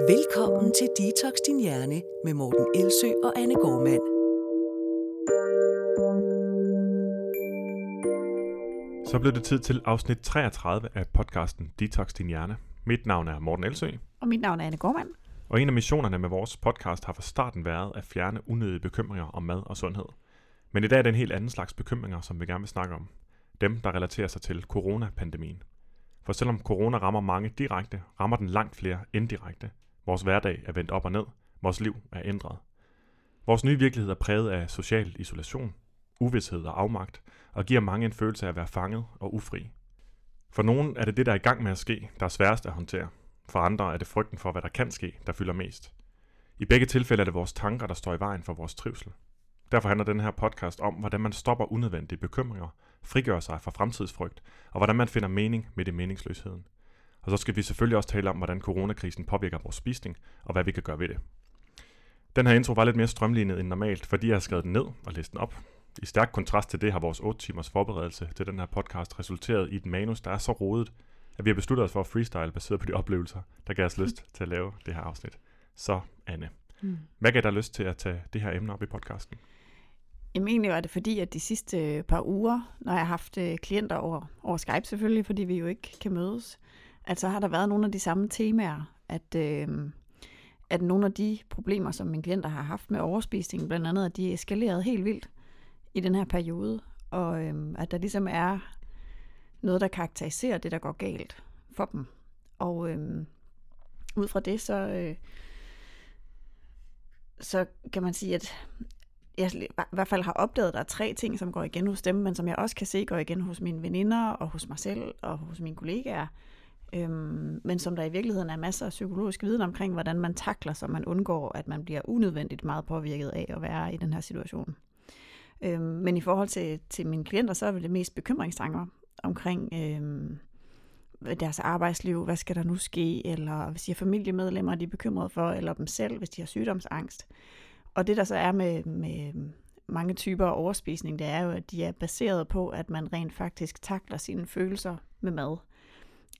Velkommen til Detox Din Hjerne med Morten Elsø og Anne Gormand. Så blev det tid til afsnit 33 af podcasten Detox Din Hjerne. Mit navn er Morten Elsø, Og mit navn er Anne Gormand. og en af missionerne med vores podcast har fra starten været at fjerne unødige bekymringer om mad og sundhed. Men i dag er det en helt anden slags bekymringer, som vi gerne vil snakke om. Dem, der relaterer sig til coronapandemien. For selvom corona rammer mange direkte, rammer den langt flere indirekte. Vores hverdag er vendt op og ned. Vores liv er ændret. Vores nye virkelighed er præget af social isolation, uvidshed og afmagt, og giver mange en følelse af at være fanget og ufri. For nogen er det det, der er i gang med at ske, der er sværest at håndtere. For andre er det frygten for, hvad der kan ske, der fylder mest. I begge tilfælde er det vores tanker, der står i vejen for vores trivsel. Derfor handler den her podcast om, hvordan man stopper unødvendige bekymringer, frigør sig fra fremtidsfrygt, og hvordan man finder mening midt i meningsløsheden. Og så skal vi selvfølgelig også tale om, hvordan coronakrisen påvirker vores spisning, og hvad vi kan gøre ved det. Den her intro var lidt mere strømlignet end normalt, fordi jeg har skrevet den ned og læst den op. I stærk kontrast til det har vores 8 timers forberedelse til den her podcast resulteret i et manus, der er så rodet, at vi har besluttet os for at freestyle baseret på de oplevelser, der gav os lyst til at lave det her afsnit. Så Anne, Mm. hvad gav dig lyst til at tage det her emne op i podcasten? Jamen egentlig var det fordi, at de sidste par uger, når jeg har haft øh, klienter over, over Skype selvfølgelig, fordi vi jo ikke kan mødes, Altså har der været nogle af de samme temaer, at, øh, at nogle af de problemer, som mine klienter har haft med overspisning, blandt andet, at de er eskaleret helt vildt i den her periode, og øh, at der ligesom er noget, der karakteriserer det, der går galt for dem. Og øh, ud fra det, så, øh, så kan man sige, at jeg i hvert fald har opdaget, at der er tre ting, som går igen hos dem, men som jeg også kan se går igen hos mine veninder og hos mig selv og hos mine kollegaer. Øhm, men som der i virkeligheden er masser af psykologisk viden omkring, hvordan man takler, så man undgår, at man bliver unødvendigt meget påvirket af at være i den her situation. Øhm, men i forhold til, til mine klienter, så er det mest bekymringstanker omkring øhm, deres arbejdsliv, hvad skal der nu ske, eller hvis de har familiemedlemmer, de er bekymrede for, eller dem selv, hvis de har sygdomsangst. Og det der så er med, med mange typer af overspisning, det er jo, at de er baseret på, at man rent faktisk takler sine følelser med mad.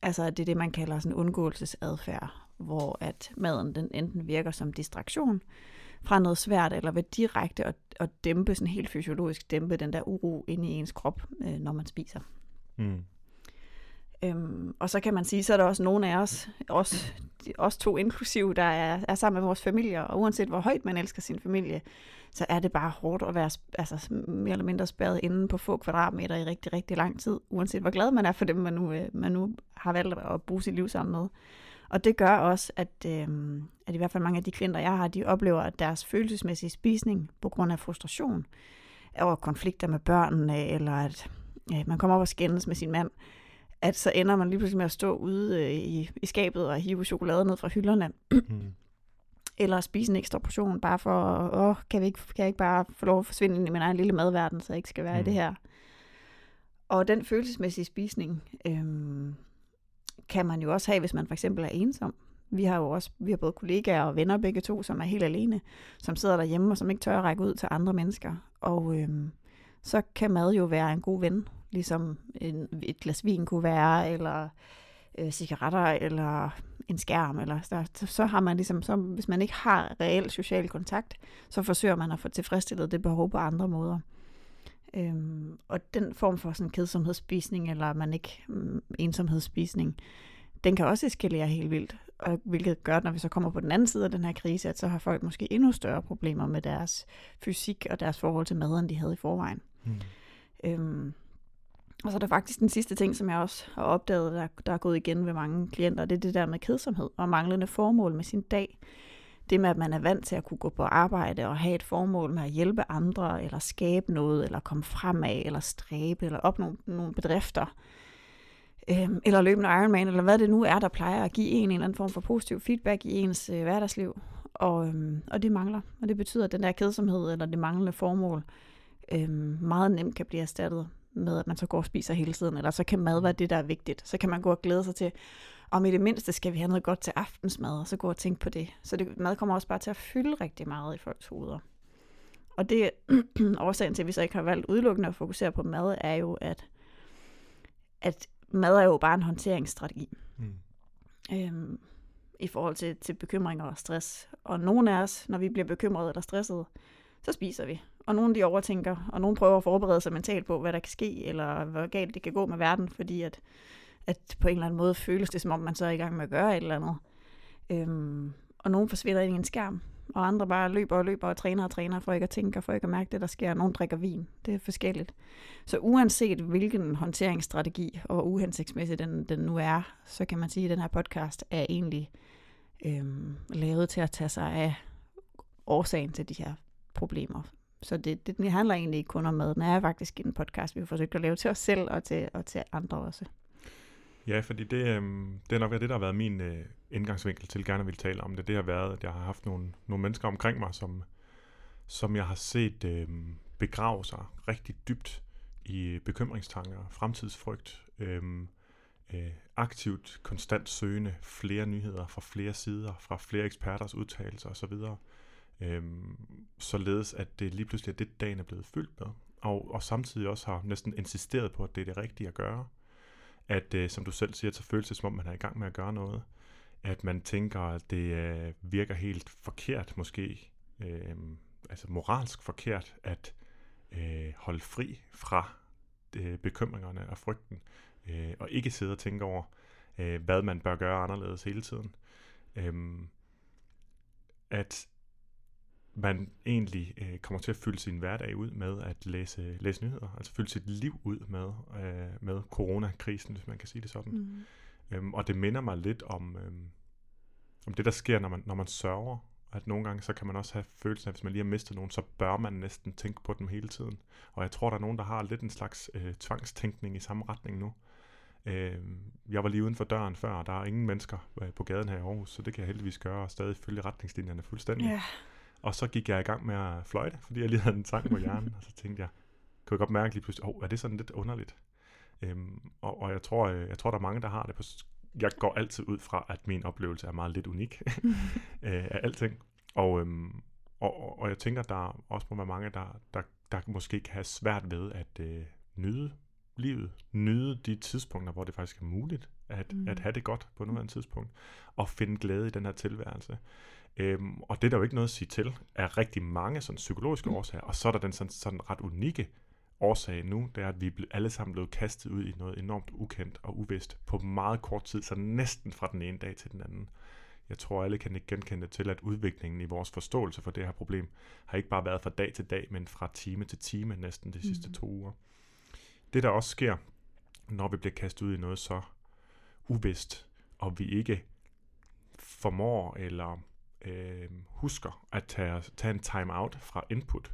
Altså det er det, man kalder sådan undgåelsesadfærd, hvor at maden den enten virker som distraktion fra noget svært, eller ved direkte at, at dæmpe, sådan helt fysiologisk dæmpe den der uro inde i ens krop, øh, når man spiser. Mm. Øhm, og så kan man sige, så er der også nogle af os, os, os to inklusive, der er, er sammen med vores familier, og uanset hvor højt man elsker sin familie, så er det bare hårdt at være altså, mere eller mindre spærret inde på få kvadratmeter i rigtig, rigtig lang tid, uanset hvor glad man er for dem, man nu, øh, man nu har valgt at bruge sit liv sammen med. Og det gør også, at, øh, at i hvert fald mange af de kvinder, jeg har, de oplever, at deres følelsesmæssige spisning på grund af frustration over konflikter med børnene, eller at øh, man kommer op og skændes med sin mand, at så ender man lige pludselig med at stå ude øh, i, i skabet og hive chokolade ned fra hylderne, Mm. eller spise en ekstra portion, bare for, åh, kan, vi ikke, kan jeg ikke bare få lov at forsvinde ind i min egen lille madverden, så jeg ikke skal være mm. i Mm. det her. Og den følelsesmæssige spisning øhm, kan man jo også have, hvis man for eksempel er ensom. Vi har jo også vi har både kollegaer og venner begge to, som er helt alene, som sidder derhjemme og som ikke tør at række ud til andre mennesker. Og øhm, så kan mad jo være en god ven, ligesom en, et glas vin kunne være, eller øh, cigaretter, eller en skærm, eller så, så, så har man ligesom, så, hvis man ikke har reel social kontakt, så forsøger man at få tilfredsstillet det behov på andre måder. Øhm, og den form for sådan kedsomhedsspisning, eller man ikke mm, ensomhedsspisning, den kan også eskalere helt vildt, og hvilket gør, når vi så kommer på den anden side af den her krise, at så har folk måske endnu større problemer med deres fysik og deres forhold til mad, end de havde i forvejen. Mm. Øhm, og så er der faktisk den sidste ting, som jeg også har opdaget, der, der er gået igen ved mange klienter, det er det der med kedsomhed og manglende formål med sin dag. Det med, at man er vant til at kunne gå på arbejde og have et formål med at hjælpe andre, eller skabe noget, eller komme fremad, eller stræbe, eller opnå nogle bedrifter, øhm, eller løbe en Ironman, eller hvad det nu er, der plejer at give en en eller anden form for positiv feedback i ens øh, hverdagsliv. Og, øhm, og det mangler. Og det betyder, at den der kedsomhed, eller det manglende formål, øhm, meget nemt kan blive erstattet med, at man så går og spiser hele tiden, eller så kan mad være det, der er vigtigt. Så kan man gå og glæde sig til, om i det mindste skal vi have noget godt til aftensmad, og så gå og tænke på det. Så det, mad kommer også bare til at fylde rigtig meget i folks hoveder. Og det årsagen til, at vi så ikke har valgt udelukkende at fokusere på mad, er jo, at, at mad er jo bare en håndteringsstrategi. Mm. Øhm, i forhold til, til bekymringer og stress. Og nogle af os, når vi bliver bekymrede eller stressede, så spiser vi. Og nogle de overtænker, og nogle prøver at forberede sig mentalt på, hvad der kan ske, eller hvor galt det kan gå med verden, fordi at, at på en eller anden måde føles det, som om man så er i gang med at gøre et eller andet. Øhm, og nogle forsvinder ind i en skærm, og andre bare løber og løber og træner og træner, for ikke at tænke og for ikke at mærke det, der sker. Nogle drikker vin. Det er forskelligt. Så uanset hvilken håndteringsstrategi og uhensigtsmæssig den, den nu er, så kan man sige, at den her podcast er egentlig øhm, lavet til at tage sig af årsagen til de her problemer. Så det, det, det handler egentlig ikke kun om mad. Den er faktisk en podcast, vi har forsøgt at lave til os selv og til, og til andre også. Ja, fordi det, øh, det er nok været det, der har været min øh, indgangsvinkel til gerne at ville tale om det. Det har været, at jeg har haft nogle, nogle mennesker omkring mig, som, som jeg har set øh, begrave sig rigtig dybt i bekymringstanker, fremtidsfrygt, øh, øh, aktivt, konstant søgende flere nyheder fra flere sider, fra flere eksperters udtalelser osv., Øhm, således at det lige pludselig er det, dagen er blevet fyldt med, og, og samtidig også har næsten insisteret på, at det er det rigtige at gøre at øh, som du selv siger, så føles det som om, man er i gang med at gøre noget. At man tænker, at det øh, virker helt forkert måske, øh, altså moralsk forkert, at øh, holde fri fra øh, bekymringerne og frygten, øh, og ikke sidde og tænke over, øh, hvad man bør gøre anderledes hele tiden. Øh, at man egentlig øh, kommer til at fylde sin hverdag ud med at læse, læse nyheder, altså fylde sit liv ud med, øh, med coronakrisen, hvis man kan sige det sådan. Mm. Øhm, og det minder mig lidt om, øhm, om det, der sker, når man, når man sørger, at nogle gange, så kan man også have følelsen af, at hvis man lige har mistet nogen, så bør man næsten tænke på dem hele tiden. Og jeg tror, der er nogen, der har lidt en slags øh, tvangstænkning i samme retning nu. Øh, jeg var lige uden for døren før, og der er ingen mennesker øh, på gaden her i Aarhus, så det kan jeg heldigvis gøre, og stadig følge retningslinjerne fuldstændig. Ja. Og så gik jeg i gang med at fløjte, fordi jeg lige havde en sang på hjernen, og så tænkte jeg, kunne jeg godt mærke lige pludselig, oh, er det sådan lidt underligt? Øhm, og, og jeg tror, jeg, øh, jeg tror, der er mange, der har det på... Jeg går altid ud fra, at min oplevelse er meget lidt unik øh, af alting. Og, øhm, og, og jeg tænker, der også må være mange, der, der, der måske kan have svært ved at øh, nyde livet, nyde de tidspunkter, hvor det faktisk er muligt at, mm. at have det godt på nuværende tidspunkt, og finde glæde i den her tilværelse. Øhm, og det er der jo ikke noget at sige til, er rigtig mange sådan psykologiske mm. årsager, og så er der den sådan, sådan ret unikke årsag nu, det er, at vi alle sammen blevet kastet ud i noget enormt ukendt og uvist på meget kort tid, så næsten fra den ene dag til den anden. Jeg tror, alle kan ikke genkende til, at udviklingen i vores forståelse for det her problem har ikke bare været fra dag til dag, men fra time til time næsten de sidste mm. to uger. Det, der også sker, når vi bliver kastet ud i noget så uvist, og vi ikke formår eller øh, husker at tage, tage en time-out fra input,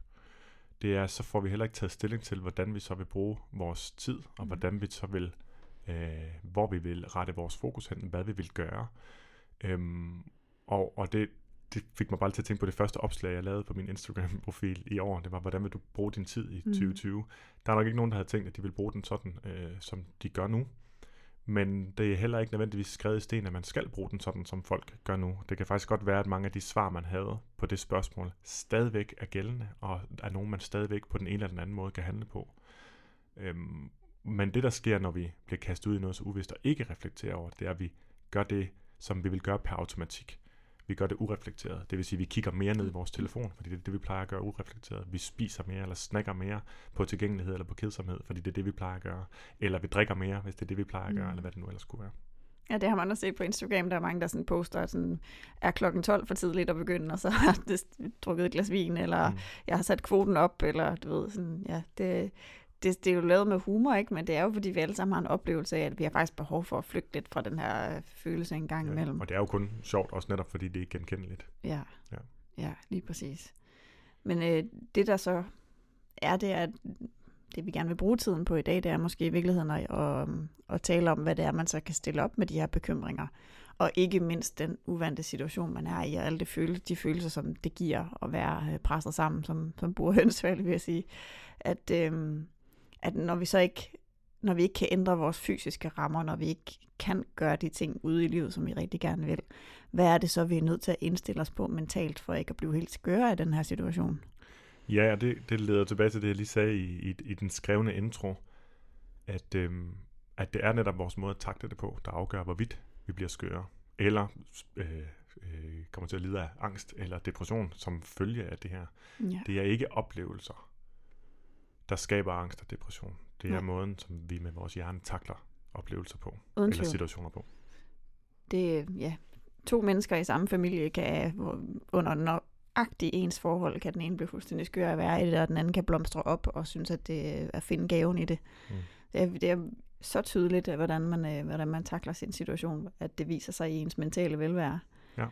det er, så får vi heller ikke taget stilling til, hvordan vi så vil bruge vores tid, og mm. hvordan vi så vil, øh, hvor vi vil rette vores fokus hen, hvad vi vil gøre. Øhm, og og det, det fik mig bare til at tænke på det første opslag, jeg lavede på min Instagram-profil i år. Det var, hvordan vil du bruge din tid i mm. 2020? Der er nok ikke nogen, der havde tænkt, at de vil bruge den sådan, øh, som de gør nu. Men det er heller ikke nødvendigvis skrevet i sten, at man skal bruge den sådan, som folk gør nu. Det kan faktisk godt være, at mange af de svar, man havde på det spørgsmål, stadigvæk er gældende, og er nogen, man stadigvæk på den ene eller den anden måde kan handle på. Øhm, men det, der sker, når vi bliver kastet ud i noget så uvist og ikke reflekterer over, det er, at vi gør det, som vi vil gøre per automatik vi gør det ureflekteret. Det vil sige, at vi kigger mere ned i vores telefon, fordi det er det, vi plejer at gøre ureflekteret. Vi spiser mere, eller snakker mere på tilgængelighed eller på kedsomhed, fordi det er det, vi plejer at gøre. Eller vi drikker mere, hvis det er det, vi plejer at gøre, mm. eller hvad det nu ellers skulle være. Ja, det har man også set på Instagram. Der er mange, der sådan poster, at sådan, er klokken 12 for tidligt at begynde, og så har jeg drukket et glas vin, eller mm. jeg har sat kvoten op, eller du ved, sådan, ja, det, det, det er jo lavet med humor, ikke? men det er jo, fordi vi alle sammen har en oplevelse af, at vi har faktisk behov for at flygte lidt fra den her øh, følelse en gang ja, imellem. Og det er jo kun sjovt, også netop fordi det er genkendeligt. Ja, ja. ja lige præcis. Men øh, det der så er, det er, at det vi gerne vil bruge tiden på i dag, det er måske i virkeligheden at, at, at tale om, hvad det er, man så kan stille op med de her bekymringer. Og ikke mindst den uvante situation, man er i, og alle de, følelser, de følelser, som det giver at være øh, presset sammen, som, som burhønsvalg, vil jeg sige. At, øh, at når vi så ikke, når vi ikke kan ændre vores fysiske rammer, når vi ikke kan gøre de ting ude i livet, som vi rigtig gerne vil, hvad er det så, vi er nødt til at indstille os på mentalt, for ikke at blive helt skøre i den her situation? Ja, det, det leder tilbage til det, jeg lige sagde i, i, i den skrevne intro, at, øhm, at det er netop vores måde at takte det på, der afgør, hvorvidt vi bliver skøre, eller øh, øh, kommer til at lide af angst eller depression som følge af det her. Ja. Det er ikke oplevelser, der skaber angst og depression. Det er Nej. måden, som vi med vores hjerne takler oplevelser på, Uden eller situationer på. Det, ja, to mennesker i samme familie kan under nøjagtig ens forhold, kan den ene blive fuldstændig skør at være i det, og den anden kan blomstre op og synes, at det er finde gaven i det. Mm. Det, er, det er så tydeligt, hvordan man, øh, hvordan man takler sin situation, at det viser sig i ens mentale velvære. Ja.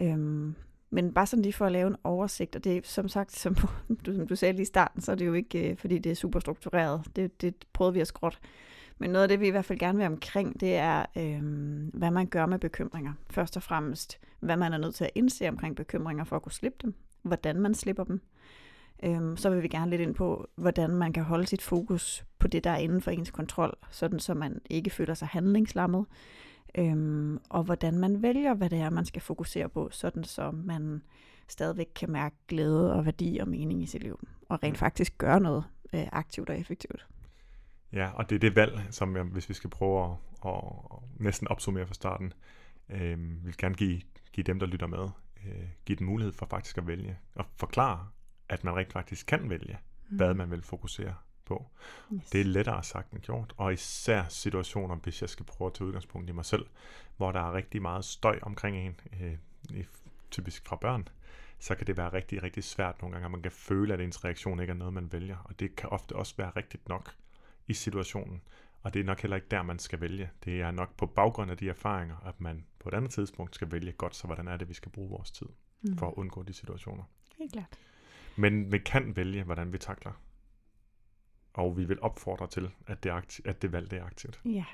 Øhm, men bare sådan lige for at lave en oversigt, og det er som sagt, som du, som du sagde lige i starten, så er det jo ikke, øh, fordi det er super struktureret. Det, det prøvede vi at skråt. Men noget af det, vi i hvert fald gerne vil omkring, det er, øh, hvad man gør med bekymringer. Først og fremmest, hvad man er nødt til at indse omkring bekymringer for at kunne slippe dem. Hvordan man slipper dem. Øh, så vil vi gerne lidt ind på, hvordan man kan holde sit fokus på det, der er inden for ens kontrol, sådan så man ikke føler sig handlingslammet. Øhm, og hvordan man vælger, hvad det er, man skal fokusere på, sådan så man stadigvæk kan mærke glæde og værdi og mening i sit liv. Og rent faktisk gøre noget øh, aktivt og effektivt. Ja, og det er det valg, som jeg, hvis vi skal prøve at, at, at næsten opsummere fra starten, øh, vil gerne give, give dem, der lytter med, øh, give dem mulighed for faktisk at vælge, og forklare, at man rent faktisk kan vælge, mm. hvad man vil fokusere på. Yes. Det er lettere sagt end gjort, og især situationer, hvis jeg skal prøve at tage udgangspunkt i mig selv, hvor der er rigtig meget støj omkring en, øh, typisk fra børn, så kan det være rigtig, rigtig svært nogle gange, at man kan føle, at ens reaktion ikke er noget, man vælger, og det kan ofte også være rigtigt nok i situationen, og det er nok heller ikke der, man skal vælge. Det er nok på baggrund af de erfaringer, at man på et andet tidspunkt skal vælge godt, så hvordan er det, vi skal bruge vores tid Mm. for at undgå de situationer. Helt klart. Men vi kan vælge, hvordan vi takler. Og vi vil opfordre til, at det, akti- at det valg det er aktivt. Ja,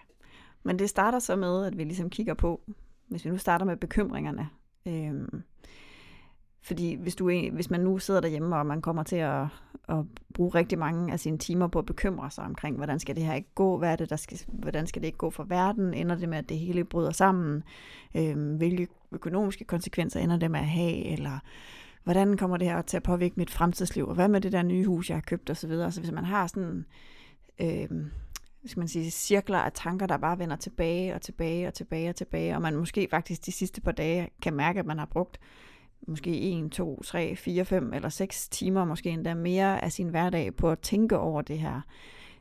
men det starter så med, at vi ligesom kigger på, hvis vi nu starter med bekymringerne. Øhm, fordi hvis, du, hvis man nu sidder derhjemme, og man kommer til at, at bruge rigtig mange af sine timer på at bekymre sig omkring, hvordan skal det her ikke gå, hvad er det, der skal, hvordan skal det ikke gå for verden, ender det med, at det hele bryder sammen, øhm, hvilke økonomiske konsekvenser ender det med at have, eller hvordan kommer det her til at påvirke mit fremtidsliv, og hvad med det der nye hus, jeg har købt osv. Så altså, hvis man har sådan, øh, skal man sige, cirkler af tanker, der bare vender tilbage og tilbage og tilbage og tilbage, og man måske faktisk de sidste par dage kan mærke, at man har brugt måske 1, 2, 3, 4, 5 eller 6 timer, måske endda mere af sin hverdag på at tænke over det her.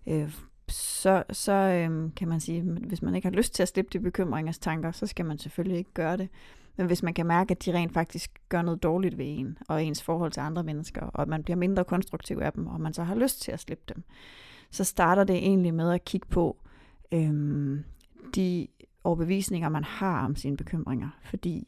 Øh, så, så øh, kan man sige, hvis man ikke har lyst til at slippe de bekymringers tanker, så skal man selvfølgelig ikke gøre det. Men hvis man kan mærke, at de rent faktisk gør noget dårligt ved en, og ens forhold til andre mennesker, og at man bliver mindre konstruktiv af dem, og man så har lyst til at slippe dem, så starter det egentlig med at kigge på øhm, de overbevisninger, man har om sine bekymringer. Fordi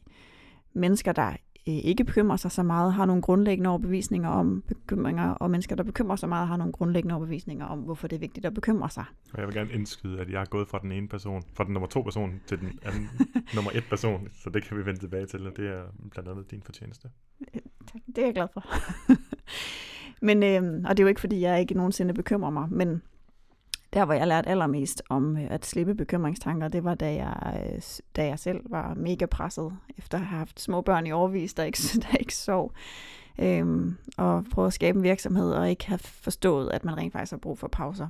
mennesker, der øh, ikke bekymrer sig så meget, har nogle grundlæggende overbevisninger om bekymringer, og mennesker, der bekymrer sig meget, har nogle grundlæggende overbevisninger om, hvorfor det er vigtigt at bekymre sig. Og jeg vil gerne indskyde, at jeg er gået fra den ene person, fra den nummer to person til den anden nummer et person, så det kan vi vende tilbage til, og det er blandt andet din fortjeneste. Tak, det er jeg glad for. men, øh, og det er jo ikke, fordi jeg ikke nogensinde bekymrer mig, men der, hvor jeg lærte allermest om øh, at slippe bekymringstanker, det var, da jeg, øh, da jeg selv var mega presset, efter at have haft små børn i overvis, der ikke, der ikke sov, øhm, og prøve at skabe en virksomhed, og ikke have forstået, at man rent faktisk har brug for pauser.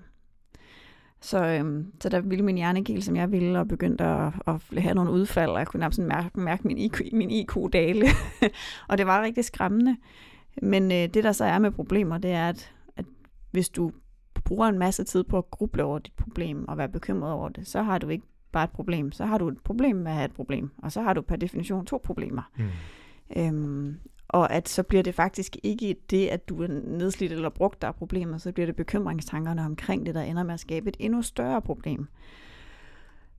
Så, øhm, så der ville min hjerne ikke helt, som jeg ville, og begyndte at, at have nogle udfald, og jeg kunne nærmest mærke, mærke min IQ, min IQ dale. og det var rigtig skræmmende. Men øh, det, der så er med problemer, det er, at, at hvis du bruger en masse tid på at gruble over dit problem og være bekymret over det, så har du ikke bare et problem. Så har du et problem med at have et problem. Og så har du per definition to problemer. Mm. Øhm, og at så bliver det faktisk ikke det, at du er nedslidt eller brugt, der er problemet, så bliver det bekymringstankerne omkring det, der ender med at skabe et endnu større problem.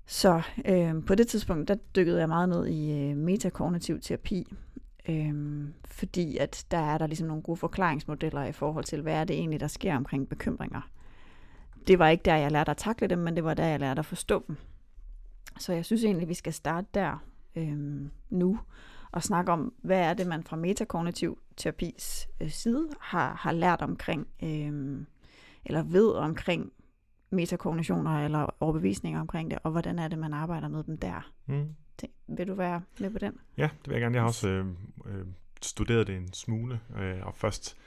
Så øh, på det tidspunkt, der dykkede jeg meget ned i øh, metakognitiv terapi, øh, fordi at der er der ligesom nogle gode forklaringsmodeller i forhold til, hvad er det egentlig, der sker omkring bekymringer. Det var ikke der, jeg lærte at takle dem, men det var der, jeg lærte at forstå dem. Så jeg synes egentlig, vi skal starte der øh, nu, og snakke om, hvad er det, man fra metakognitiv terapis øh, side har, har lært omkring, øh, eller ved omkring metakognitioner eller overbevisninger omkring det, og hvordan er det, man arbejder med dem der. Mm. Det, vil du være med på den? Ja, det vil jeg gerne. Jeg har også øh, øh, studeret det en smule, øh, og først,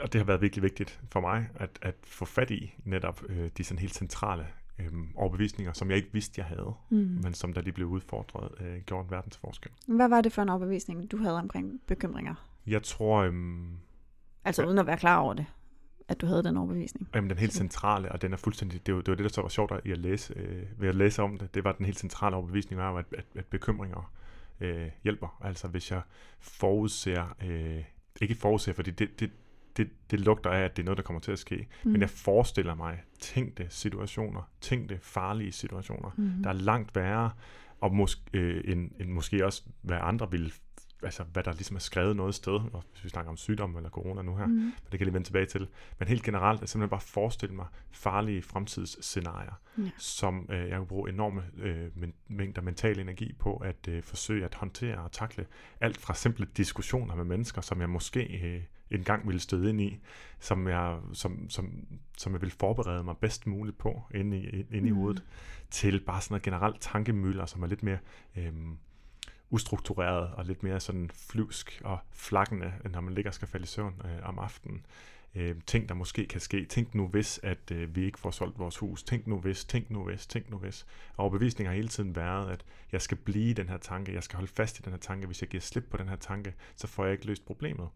og det har været virkelig vigtigt for mig, at, at få fat i netop øh, de sådan helt centrale øhm, overbevisninger, som jeg ikke vidste, jeg havde, Mm. men som da de blev udfordret, øh, gjorde en verdensforskel. Hvad var det for en overbevisning, du havde omkring bekymringer? Jeg tror, øhm, Altså uden at være klar over det, at du havde den overbevisning. Jamen, den helt centrale, og den er fuldstændig, det var det, var det der så var sjovt i at læse, øh, ved at læse om det, det var den helt centrale overbevisning om, at, at, at bekymringer øh, hjælper. Altså hvis jeg forudser, øh, ikke forudser, fordi det, det, det, det lugter af, at det er noget, der kommer til at ske, mm. men jeg forestiller mig tænkte situationer, tænkte farlige situationer, mm. der er langt værre, og mås- øh, end, end måske også, hvad andre ville altså hvad der ligesom er skrevet noget sted, og hvis vi snakker om sygdom eller corona nu her, Mm. men det kan jeg lige vende tilbage til. Men helt generelt er simpelthen bare forestille mig farlige fremtidsscenarier, Ja. som øh, jeg kan bruge enorme øh, men, mængder mental energi på at øh, forsøge at håndtere og takle alt fra simple diskussioner med mennesker, som jeg måske øh, engang ville støde ind i, som jeg, som, som, som jeg vil forberede mig bedst muligt på inde i, inde i Mm. hovedet, til bare sådan noget generelt tankemøller, som er lidt mere øh, ustruktureret og lidt mere sådan flyvsk og flakkende, når man ligger og skal falde i søvn øh, om aftenen. Øh, ting, der måske kan ske. Tænk nu hvis, at øh, vi ikke får solgt vores hus. Tænk nu hvis, tænk nu hvis, tænk nu hvis. Og overbevisningen har hele tiden været, at jeg skal blive i den her tanke, jeg skal holde fast i den her tanke. Hvis jeg giver slip på den her tanke, så får jeg ikke løst problemet.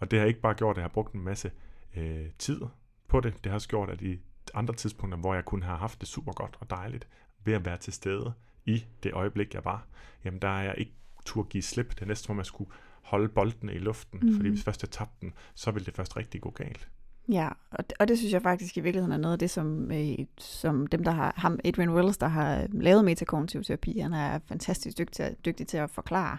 Og det har ikke bare gjort, at jeg har brugt en masse øh, tid på det. Det har også gjort, at i andre tidspunkter, hvor jeg kunne have haft det super godt og dejligt, ved at være til stede i det øjeblik, jeg var, jamen der er jeg ikke tur give slip. Det er næsten, som jeg skulle holde bolden i luften, mm. fordi Mhm. hvis først jeg tabte den, så ville det først rigtig gå galt. Ja, og det, og det synes jeg faktisk i virkeligheden er noget af det, som, øh, som dem, der har, ham Adrian Wells, der har lavet metakognitiv terapi, han er fantastisk dygtig, til- dygtig til at forklare.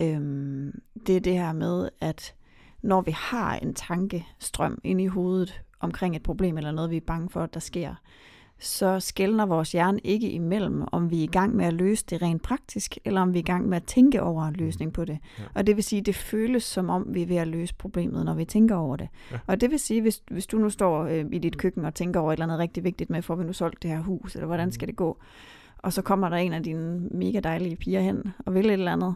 Øhm, det er det her med, at når vi har en tankestrøm inde i hovedet omkring et problem eller noget, vi er bange for, at der sker, så skældner vores hjerne ikke imellem, om vi er i gang med at løse det rent praktisk, eller om vi er i gang med at tænke over en løsning på det. Ja. Og det vil sige, at det føles som om, vi er ved at løse problemet, når vi tænker over det. Ja. Og det vil sige, hvis, hvis du nu står øh, i dit køkken og tænker over et eller andet rigtig vigtigt med, får vi nu solgt det her hus, eller hvordan skal det gå? Og så kommer der en af dine mega dejlige piger hen og vil et eller andet,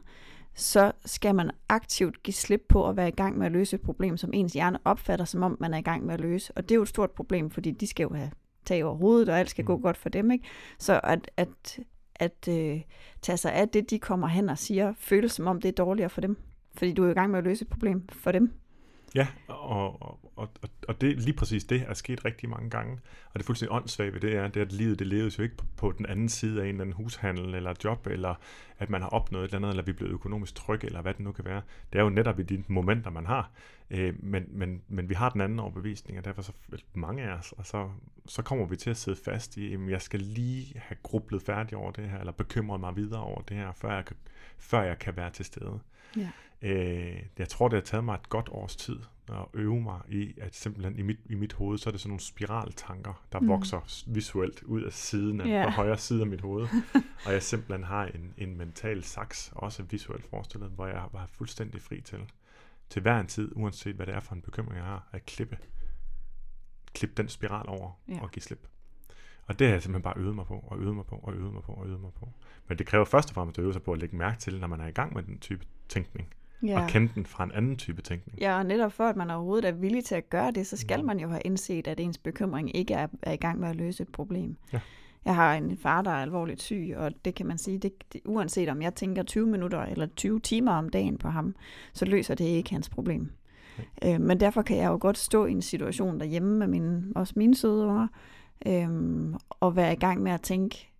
så skal man aktivt give slip på at være i gang med at løse et problem, som ens hjerne opfatter, som om man er i gang med at løse. Og det er jo et stort problem, fordi de skal jo have tag over hovedet, og alt skal gå Mm. godt for dem. Ikke? Så at, at, at øh, tage sig af det, de kommer hen og siger, føles som om det er dårligere for dem. Fordi du er i gang med at løse et problem for dem. Ja, og, og, og, og- det, lige præcis det er sket rigtig mange gange. Og det fuldstændig åndssvagt ved det er, det er, at livet det leves jo ikke på, på den anden side af en eller anden hushandel eller job, eller at man har opnået et eller andet, eller vi er blevet økonomisk trygge, eller hvad det nu kan være. Det er jo netop i de momenter, man har. Øh, men, men, men vi har den anden overbevisning, og derfor så mange af os, og så, så kommer vi til at sidde fast i, at jeg skal lige have grublet færdig over det her, eller bekymret mig videre over det her, før jeg kan, før jeg kan være til stede. Ja. Øh, jeg tror, det har taget mig et godt års tid at øve mig i, at simpelthen i mit, i mit hoved, så er det sådan nogle spiraltanker, der Mm. vokser visuelt ud af siden af, Ja. på højre side af mit hoved. og jeg simpelthen har en, en mental saks, også visuelt forestillet, hvor jeg var fuldstændig fri til, til hver en tid, uanset hvad det er for en bekymring, jeg har, at klippe, klippe den spiral over ja. og give slip. Og det har jeg simpelthen bare øvet mig på, og øvet mig på, og øvet mig på, og øvet mig på. Men det kræver først og fremmest at øve sig på at lægge mærke til, når man er i gang med den type tænkning, ja. og kende den fra en anden type tænkning. Ja, og netop for, at man overhovedet er villig til at gøre det, så skal Mhm. man jo have indset, at ens bekymring ikke er, er i gang med at løse et problem. Ja. Jeg har en far, der er alvorligt syg, og det kan man sige, det, det, uanset om jeg tænker 20 minutter eller 20 timer om dagen på ham, så løser det ikke hans problem. Øh, men derfor kan jeg jo godt stå i en situation derhjemme med mine, også mine søde unger, øhm, og være i gang med at tænke,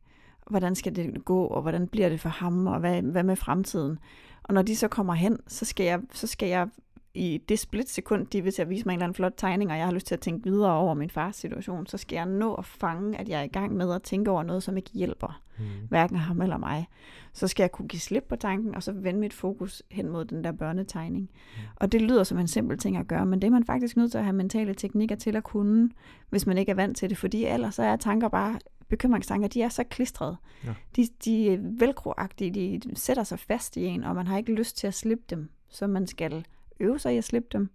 hvordan skal det gå, og hvordan bliver det for ham, og hvad, hvad med fremtiden? Og når de så kommer hen, så skal jeg, så skal jeg i det splitsekund, de vil til at vise mig en eller anden flot tegning, og jeg har lyst til at tænke videre over min fars situation, så skal jeg nå at fange, at jeg er i gang med at tænke over noget, som ikke hjælper, Mm. hverken ham eller mig. Så skal jeg kunne give slip på tanken, og så vende mit fokus hen mod den der børnetegning. Og det lyder som en simpel ting at gøre, men det er man faktisk nødt til at have mentale teknikker til at kunne, hvis man ikke er vant til det, fordi ellers så er tanker bare, bekymringstanker, de er så klistrede. Ja. De, de er velcroagtige, de sætter sig fast i en, og man har ikke lyst til at slippe dem, så man skal øve sig i at slippe dem.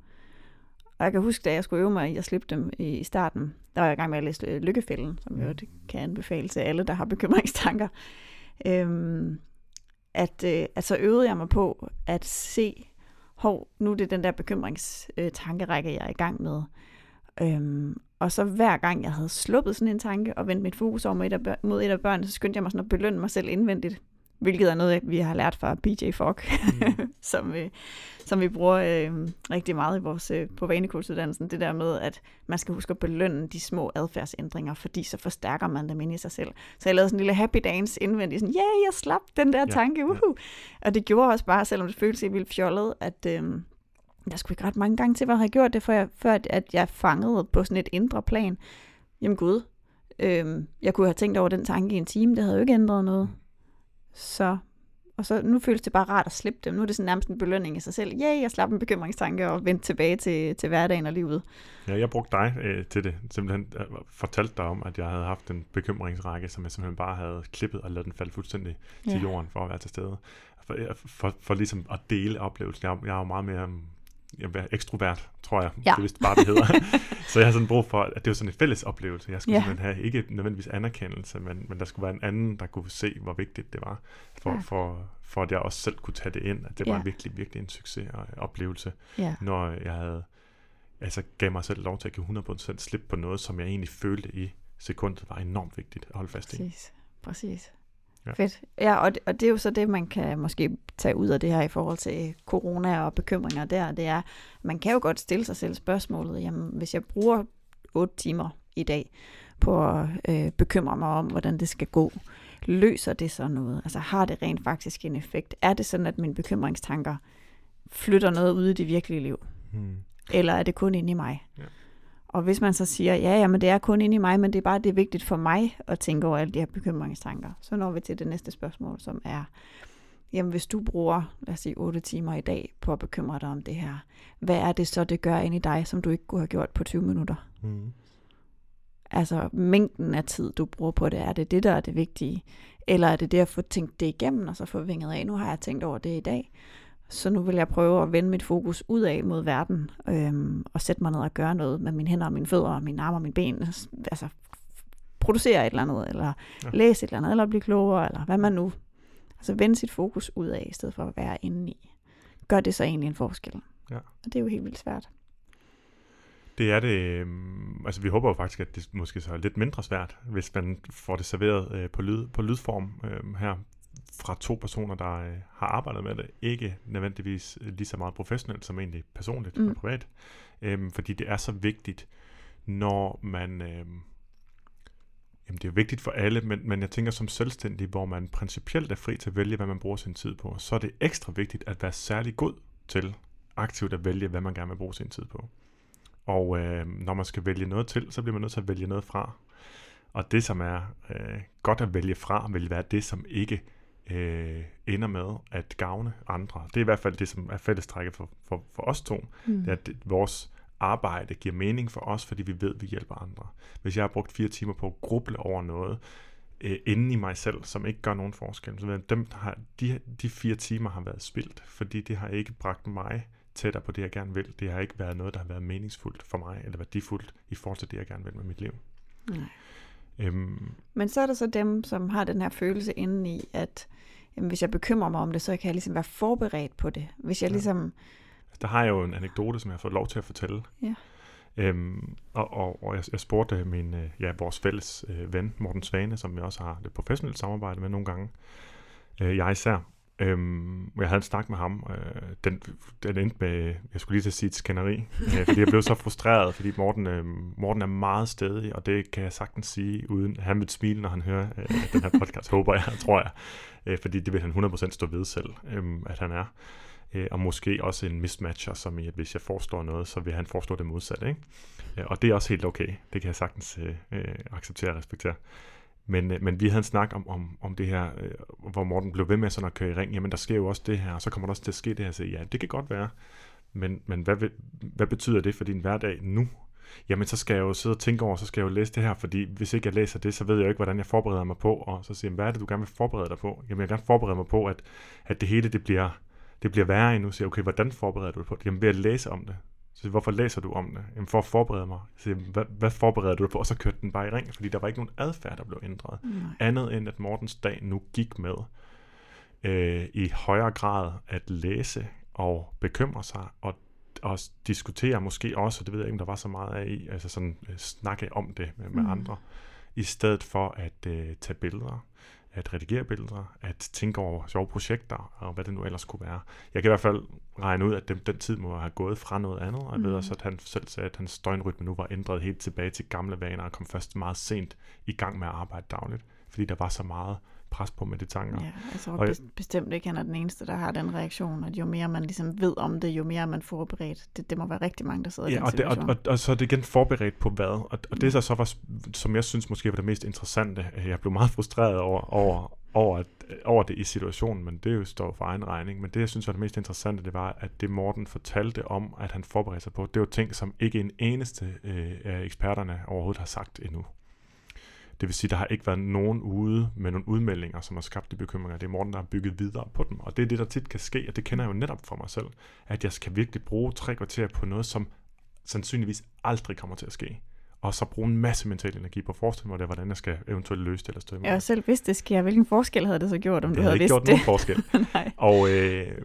Og jeg kan huske, da jeg skulle øve mig i at slippe dem i starten, der var jeg i gang med at læse Lykkefælden, som jo det kan anbefale til alle, der har bekymringstanker. Øhm, at, øh, at så øvede jeg mig på at se, hov, nu er det den der bekymringstankerække, jeg er i gang med. Øhm, Og så hver gang jeg havde sluppet sådan en tanke og vendt mit fokus over mod et af, bør- mod et af børnene, så skyndte jeg mig sådan at belønne mig selv indvendigt. Hvilket er noget, vi har lært fra BJ Fogg, mm. som, øh, som vi bruger øh, rigtig meget i vores, øh, på vanekursuddannelsen. Det der med, at man skal huske at belønne de små adfærdsændringer, fordi så forstærker man dem ind i sig selv. Så jeg lavede sådan en lille happy dance indvendigt, sådan, yeah, jeg slap den der tanke, uhu. Ja. Og det gjorde også bare, selvom det føltes helt vildt fjollet, at øh, der skulle ikke ret mange gange til, hvad jeg havde gjort det, før jeg, før at jeg fangede på sådan et indre plan. Jamen gud, øh, jeg kunne have tænkt over den tanke i en time, det havde jo ikke ændret noget. Så, og så nu føles det bare rart at slippe dem. Nu er det sådan nærmest en belønning i sig selv. Ja, yeah, jeg slapper en bekymringstanke og vendte tilbage til, til hverdagen og livet. Ja, jeg brugte dig øh, til det. Simpelthen øh, fortalte dig om, at jeg havde haft en bekymringsrække, som jeg simpelthen bare havde klippet og lavet den falde fuldstændig ja. til jorden for at være til stede. For, for, for ligesom at dele oplevelsen. Jeg, jeg er jo meget mere jeg er ekstrovert, tror jeg. Ja. Det er vist bare, det hedder. så jeg har sådan brug for, at det er sådan en fælles oplevelse. Jeg skulle ja. simpelthen have ikke nødvendigvis anerkendelse, men, men der skulle være en anden, der kunne se, hvor vigtigt det var, for, ja. for, for at jeg også selv kunne tage det ind, at det ja. var virkelig, virkelig en succes og oplevelse, ja. når jeg havde, altså gav mig selv lov til at give 100% slip på noget, som jeg egentlig følte i sekundet var enormt vigtigt at holde fast i. Præcis, præcis. Ja. Fedt. Ja, og det, og det er jo så det, man kan måske tage ud af det her i forhold til corona og bekymringer der. Det er, man kan jo godt stille sig selv spørgsmålet, jamen hvis jeg bruger 8 timer i dag på at øh, bekymre mig om, hvordan det skal gå, løser det så noget? Altså har det rent faktisk en effekt? Er det sådan, at mine bekymringstanker flytter noget ud i det virkelige liv? Hmm. Eller er det kun inde i mig? Ja. Og hvis man så siger, ja, ja, men det er kun inde i mig, men det er bare det er vigtigt for mig at tænke over alle de her bekymringstanker, så når vi til det næste spørgsmål, som er, jamen hvis du bruger, lad os sige, 8 timer i dag på at bekymre dig om det her, hvad er det så, det gør ind i dig, som du ikke kunne have gjort på 20 minutter? Mm. Altså mængden af tid, du bruger på det, er det det, der er det vigtige? Eller er det det at få tænkt det igennem, og så få vinget af, nu har jeg tænkt over det i dag, så nu vil jeg prøve at vende mit fokus ud af mod verden, øhm, og sætte mig ned og gøre noget med mine hænder og mine fødder og mine arme og mine ben. Altså producere et eller andet, eller ja. læse et eller andet, eller blive klogere, eller hvad man nu. Altså vende sit fokus ud af, i stedet for at være inde i. Gør det så egentlig en forskel? Ja. Og det er jo helt vildt svært. Det er det. Øh, altså vi håber jo faktisk, at det måske så er lidt mindre svært, hvis man får det serveret øh, på, lyd, på lydform øh, her fra to personer, der øh, har arbejdet med det. Ikke nødvendigvis lige så meget professionelt som egentlig personligt mm. og privat. Øhm, fordi det er så vigtigt, når man... Øhm, jamen det er vigtigt for alle, men, men jeg tænker som selvstændig, hvor man principielt er fri til at vælge, hvad man bruger sin tid på, så er det ekstra vigtigt at være særlig god til aktivt at vælge, hvad man gerne vil bruge sin tid på. Og øh, når man skal vælge noget til, så bliver man nødt til at vælge noget fra. Og det, som er øh, godt at vælge fra, vil være det, som ikke øh, ender med at gavne andre. Det er i hvert fald det, som er fællestrækket for, for, for os to. Mm. Det er, at vores arbejde giver mening for os, fordi vi ved, at vi hjælper andre. Hvis jeg har brugt fire timer på at gruble over noget, øh, inde i mig selv, som ikke gør nogen forskel, så ved dem, har, de, de fire timer har været spildt, fordi det har ikke bragt mig tættere på det, jeg gerne vil. Det har ikke været noget, der har været meningsfuldt for mig, eller værdifuldt i forhold til det, jeg gerne vil med mit liv. Nej. Øhm. Men så er der så dem, som har den her følelse inde i, at jamen, hvis jeg bekymrer mig om det, så kan jeg ligesom være forberedt på det. Hvis jeg ja. ligesom... Der har jeg jo en anekdote, som jeg har fået lov til at fortælle. Ja. Øhm, og og, og jeg, jeg spurgte min, øh, ja, vores fælles øh, ven, Morten Svane, som jeg også har det professionelle samarbejde med nogle gange, øh, jeg især, Øhm, jeg havde en snak med ham. Øh, den, den endte med, jeg skulle lige til at sige et skænderi, øh, fordi jeg blev så frustreret, fordi Morten, øh, Morten er meget stedig, og det kan jeg sagtens sige, uden han vil smile, når han hører øh, den her podcast, håber jeg, tror jeg. Øh, fordi det vil han 100% stå ved selv, øh, at han er. Øh, og måske også en mismatcher, som i, at hvis jeg forstår noget, så vil han forstå det modsatte. Ikke? Øh, og det er også helt okay. Det kan jeg sagtens øh, øh, acceptere og respektere. Men, øh, men vi havde en snak om, om, om det her, øh, hvor Morten blev ved med sådan at køre i ring. Jamen, der sker jo også det her, og så kommer der også til at ske det her. Så ja, det kan godt være. Men, men hvad, hvad betyder det for din hverdag nu? Jamen, så skal jeg jo sidde og tænke over, så skal jeg jo læse det her, fordi hvis ikke jeg læser det, så ved jeg jo ikke, hvordan jeg forbereder mig på. Og så siger jeg, hvad er det, du gerne vil forberede dig på? Jamen, jeg vil gerne forberede mig på, at, at det hele det bliver, det bliver værre endnu. Så siger jeg, okay, hvordan forbereder du dig på det? Jamen, ved at læse om det. Så hvorfor læser du om det? Jamen for at forberede mig. Så hvad, hvad forbereder du dig på? Og så kørte den bare i ring, fordi der var ikke nogen adfærd, der blev ændret. Nej. Andet end at Mortens dag nu gik med øh, i højere grad at læse og bekymre sig og og diskutere måske også, det ved jeg ikke, om der var så meget af i, altså sådan øh, snakke om det med, med Mm. andre, i stedet for at øh, tage billeder, at redigere billeder, at tænke over sjove projekter, og hvad det nu ellers kunne være. Jeg kan i hvert fald regne ud, at den, den tid må have gået fra noget andet, og jeg ved Mm. også, at han selv sagde, at hans døgnrytme nu var ændret helt tilbage til gamle vaner, og kom først meget sent i gang med at arbejde dagligt, fordi der var så meget pres på med de tanker. Ja, jeg tror Og jeg- bes- bestemt ikke, han er den eneste, der har den reaktion, at jo mere man ligesom ved om det, jo mere er man forberedt. Det, det må være rigtig mange, der sidder i Ja, den og, det, og, situation. og, og så er det igen forberedt på hvad? Og, og det, der så var, som jeg synes måske var det mest interessante, jeg blev meget frustreret over, over, over, at, over det i situationen, men det er jo står for egen regning. Men det, jeg synes var det mest interessante, det var, at det Morten fortalte om, at han forberedte sig på, det var ting, som ikke en eneste øh, af eksperterne overhovedet har sagt endnu. Det vil sige, der har ikke været nogen ude med nogle udmeldinger, som har skabt de bekymringer. Det er Morten, der har bygget videre på dem. Og det er det, der tit kan ske, og det kender jeg jo netop for mig selv, at jeg skal virkelig bruge tre kvarter på noget, som sandsynligvis aldrig kommer til at ske. Og så bruge en masse mental energi på at forestille mig det, hvordan jeg skal eventuelt løse det eller. Jeg har det. selv vidst, det sker. Hvilken forskel havde det så gjort, om det du havde havde vidst gjort det? nogen forskel. Nej. Og, øh,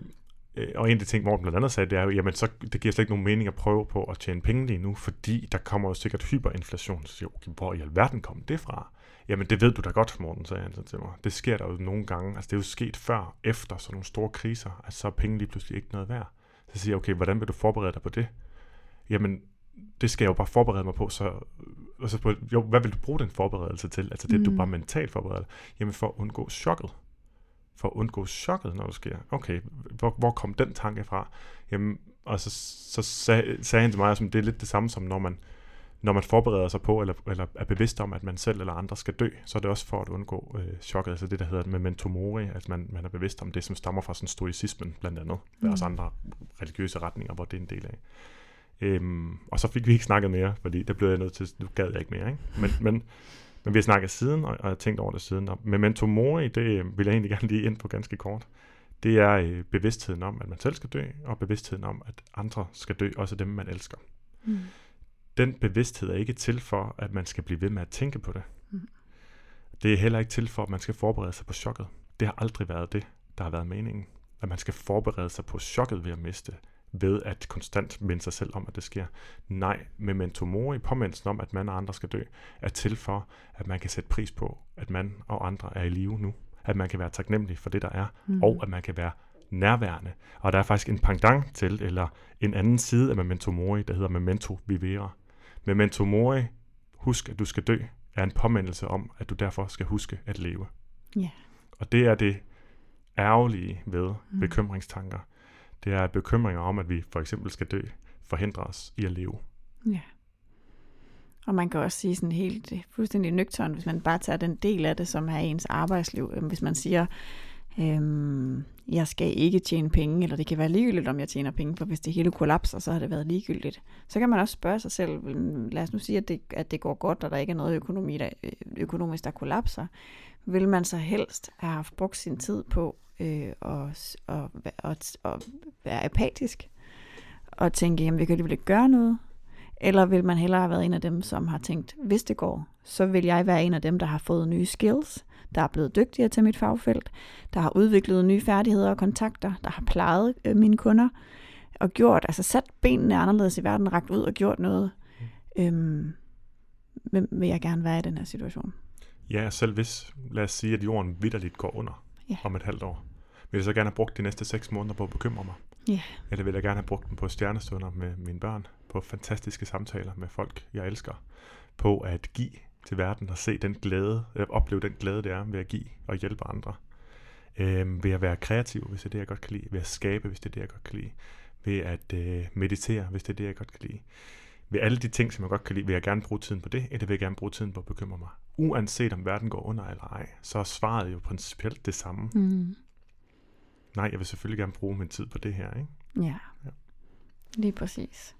og en af de ting, Morten blandt andet sagde, det er jo, jamen så, det giver slet ikke nogen mening at prøve på at tjene penge lige nu, fordi der kommer jo sikkert hyperinflation. Så siger okay, hvor i alverden kom det fra? Jamen det ved du da godt, Morten, sagde han så til mig. Det sker der jo nogle gange. Altså det er jo sket før, efter sådan nogle store kriser, at så er penge lige pludselig ikke noget værd. Så siger jeg, okay, hvordan vil du forberede dig på det? Jamen, det skal jeg jo bare forberede mig på, så, og så på, jo, hvad vil du bruge den forberedelse til? Altså det, mm. du bare mentalt forbereder dig. Jamen for at undgå chokket. For at undgå chokket, når det sker. Okay, hvor, hvor kom den tanke fra? Jamen, og så, så sag, sagde han til mig, at det er lidt det samme som, når man, når man forbereder sig på, eller, eller er bevidst om, at man selv eller andre skal dø, så er det også for at undgå øh, chokket, altså det, der hedder memento mori, at man, man er bevidst om det, som stammer fra sådan stoicismen, blandt andet. Der er også Mm. andre religiøse retninger, hvor det er en del af. Øhm, og så fik vi ikke snakket mere, fordi der blev jeg nødt til, nu gad jeg ikke mere, ikke? Men, men, men vi har snakket siden, og, og jeg har tænkt over det siden. Og memento mori, det øh, vil jeg egentlig gerne lige ind på ganske kort. Det er øh, bevidstheden om, at man selv skal dø, og bevidstheden om, at andre skal dø, også dem, man elsker. Mm. Den bevidsthed er ikke til for, at man skal blive ved med at tænke på det. Mm. Det er heller ikke til for, at man skal forberede sig på chokket. Det har aldrig været det, der har været meningen. At man skal forberede sig på chokket ved at miste, ved at konstant minde sig selv om, at det sker. Nej, memento mori, påmindelsen om, at man og andre skal dø, er til for, at man kan sætte pris på, at man og andre er i live nu. At man kan være taknemmelig for det, der er, Mm. og at man kan være nærværende. Og der er faktisk en pendant til, eller en anden side af memento mori, der hedder memento vivere. Memento mori, husk at du skal dø, er en påmindelse om, at du derfor skal huske at leve. Ja. Og det er det ærgerlige ved Mm. bekymringstanker. Det er bekymringer om, at vi for eksempel skal dø, forhindrer os i at leve. Ja. Og man kan også sige sådan helt øh, fuldstændig nøgtern, hvis man bare tager den del af det, som er ens arbejdsliv. Øhm, hvis man siger, øhm, jeg skal ikke tjene penge, eller det kan være ligegyldigt, om jeg tjener penge, for hvis det hele kollapser, så har det været ligegyldigt. Så kan man også spørge sig selv, øhm, lad os nu sige, at det, at det går godt, og der ikke er noget økonomi, der, økonomisk, der kollapser. Vil man så helst have haft brugt sin tid på øh, og, og, og, og være apatisk, og tænke, jamen vi kan alligevel ikke gøre noget, eller vil man hellere have været en af dem, som har tænkt, hvis det går, så vil jeg være en af dem, der har fået nye skills, der er blevet dygtigere til mit fagfelt, der har udviklet nye færdigheder og kontakter, der har plejet øh, mine kunder, og gjort, altså sat benene anderledes i verden, ragt ud og gjort noget. Øhm, hvem vil jeg gerne være i den her situation? Ja, selv hvis, lad os sige, at jorden vidderligt går under Ja. om et halvt år. Vil jeg så gerne have brugt de næste seks måneder på at bekymre mig? Ja. Eller vil jeg gerne have brugt dem på stjernestunder med mine børn, på fantastiske samtaler med folk, jeg elsker, på at give til verden og se den glæde, øh, opleve den glæde, det er ved at give og hjælpe andre. Øh, ved at være kreativ, hvis det er det, jeg godt kan lide. Ved at skabe, hvis det er det, jeg godt kan lide. Ved at øh, meditere, hvis det er det, jeg godt kan lide. Ved alle de ting, som jeg godt kan lide, vil jeg gerne bruge tiden på det, eller vil jeg gerne bruge tiden på at bekymre mig. Uanset om verden går under eller ej, så er svaret jo principielt det samme. Mm. Nej, jeg vil selvfølgelig gerne bruge min tid på det her, ikke? Ja. Ja. Lige præcis.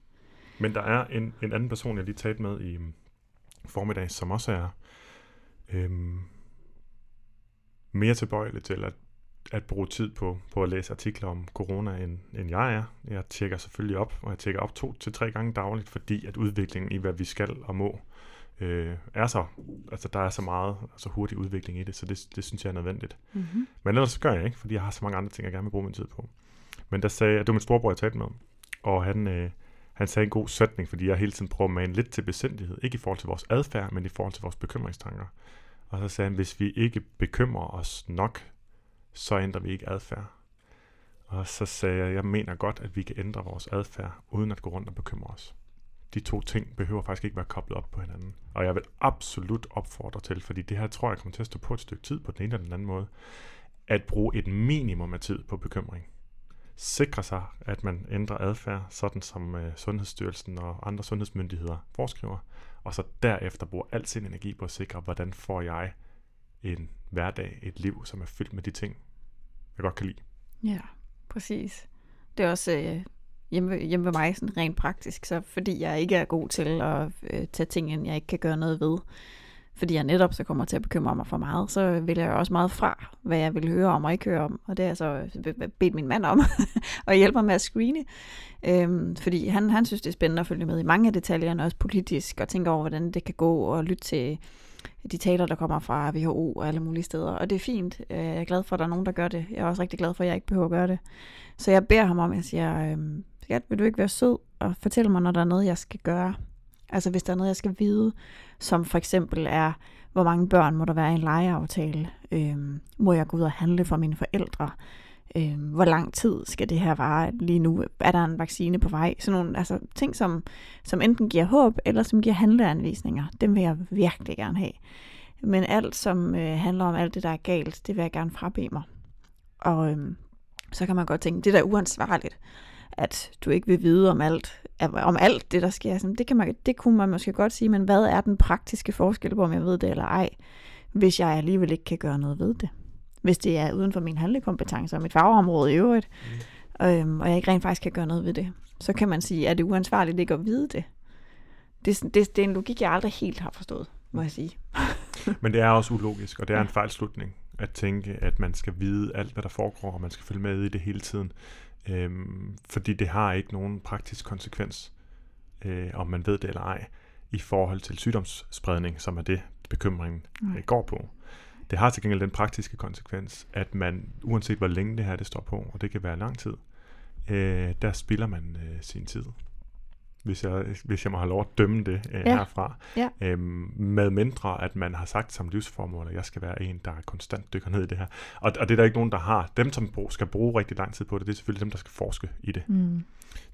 Men der er en, en anden person, jeg lige talte med i mm, formiddag, som også er øhm, mere tilbøjelig til at, at bruge tid på, på at læse artikler om corona, end, end jeg er. Jeg tjekker selvfølgelig op, og jeg tjekker op to til tre gange dagligt, fordi at udviklingen i, hvad vi skal og må, øh, er så, altså der er så meget, altså hurtig udvikling i det, så det, det synes jeg er nødvendigt. Mm-hmm. Men ellers så gør jeg ikke, fordi jeg har så mange andre ting, jeg gerne vil bruge min tid på. Men der sagde det var min storebror, jeg talte med, og han, øh, han sagde en god sætning, fordi jeg hele tiden prøver at mane lidt til besindighed. Ikke i forhold til vores adfærd, men i forhold til vores bekymringstanker. Og så sagde han, hvis vi ikke bekymrer os nok, så ændrer vi ikke adfærd. Og så sagde jeg, jeg mener godt, at vi kan ændre vores adfærd, uden at gå rundt og bekymre os. De to ting behøver faktisk ikke være koblet op på hinanden. Og jeg vil absolut opfordre til, fordi det her tror jeg kommer til at stå på et stykke tid på den ene eller den anden måde, at bruge et minimum af tid på bekymring. Sikre sig, at man ændrer adfærd, sådan som øh, Sundhedsstyrelsen og andre sundhedsmyndigheder foreskriver, og så derefter bruge al sin energi på at sikre, hvordan får jeg en hverdag, et liv, som er fyldt med de ting, jeg godt kan lide. Ja, præcis. Det er også øh, hjemme, hjemme ved mig sådan rent praktisk, så fordi jeg ikke er god til at øh, tage ting ind, jeg ikke kan gøre noget ved, fordi jeg netop så kommer til at bekymre mig for meget, så vil jeg også meget fra, hvad jeg vil høre om og ikke høre om. Og det er så øh, øh, bedt min mand om at hjælpe mig med at screene. Øhm, fordi han, han synes, det er spændende at følge med i mange af detaljerne, også politisk, og tænke over, hvordan det kan gå, og lytte til de taler, der kommer fra WHO og alle mulige steder. Og det er fint. Øh, jeg er glad for, at der er nogen, der gør det. Jeg er også rigtig glad for, at jeg ikke behøver at gøre det. Så jeg beder ham om, at jeg siger, øhm, skat, vil du ikke være sød og fortælle mig, når der er noget, jeg skal gøre? Altså hvis der er noget, jeg skal vide, som for eksempel er, hvor mange børn må der være i en legeaftale? Øhm, må jeg gå ud og handle for mine forældre? Øhm, hvor lang tid skal det her vare lige nu? Er der en vaccine på vej? Sådan nogle altså, ting, som, som enten giver håb, eller som giver handleanvisninger. Dem vil jeg virkelig gerne have. Men alt, som øh, handler om alt det, der er galt, det vil jeg gerne frabede mig. Og øhm, så kan man godt tænke, det er uansvarligt at du ikke vil vide om alt, om alt det, der sker. Sådan, det, kan man, det kunne man måske godt sige, men hvad er den praktiske forskel på, om jeg ved det eller ej, hvis jeg alligevel ikke kan gøre noget ved det? Hvis det er uden for min handlekompetence og mit fagområde i øvrigt, mm. øhm, og jeg ikke rent faktisk kan gøre noget ved det, så kan man sige, er det uansvarligt ikke at vide det? Det, det, det er en logik, jeg aldrig helt har forstået, må jeg sige. Men det er også ulogisk, og det er en fejlslutning at tænke, at man skal vide alt, hvad der foregår, og man skal følge med i det hele tiden. Øhm, fordi det har ikke nogen praktisk konsekvens, øh, om man ved det eller ej, i forhold til sygdomsspredning, som er det, bekymringen øh, går på. Det har til gengæld den praktiske konsekvens, at man, uanset hvor længe det her det står på, og det kan være lang tid, øh, der spiller man øh, sin tid hvis jeg, hvis jeg må have lov at dømme det øh, ja. herfra. Ja. Øhm, med mindre, at man har sagt som livsformål, at jeg skal være en, der konstant dykker ned i det her. Og, og det er der ikke nogen, der har. Dem, som skal bruge rigtig lang tid på det, det er selvfølgelig dem, der skal forske i det. Mm.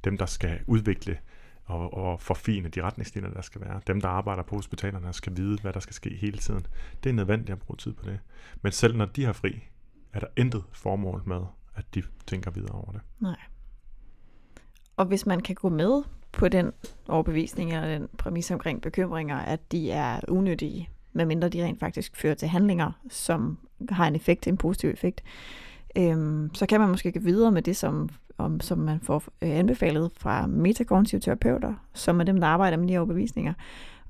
Dem, der skal udvikle og, og forfine de retningslinjer, der skal være. Dem, der arbejder på hospitalerne, skal vide, hvad der skal ske hele tiden. Det er nødvendigt at bruge tid på det. Men selv når de har fri, er der intet formål med, at de tænker videre over det. Nej. Og hvis man kan gå med på den overbevisning eller den præmis omkring bekymringer, at de er unødige, medmindre de rent faktisk fører til handlinger, som har en effekt, en positiv effekt, øhm, så kan man måske gå videre med det, som, om, som man får øh, anbefalet fra metakognitive terapeuter, som er dem, der arbejder med de overbevisninger.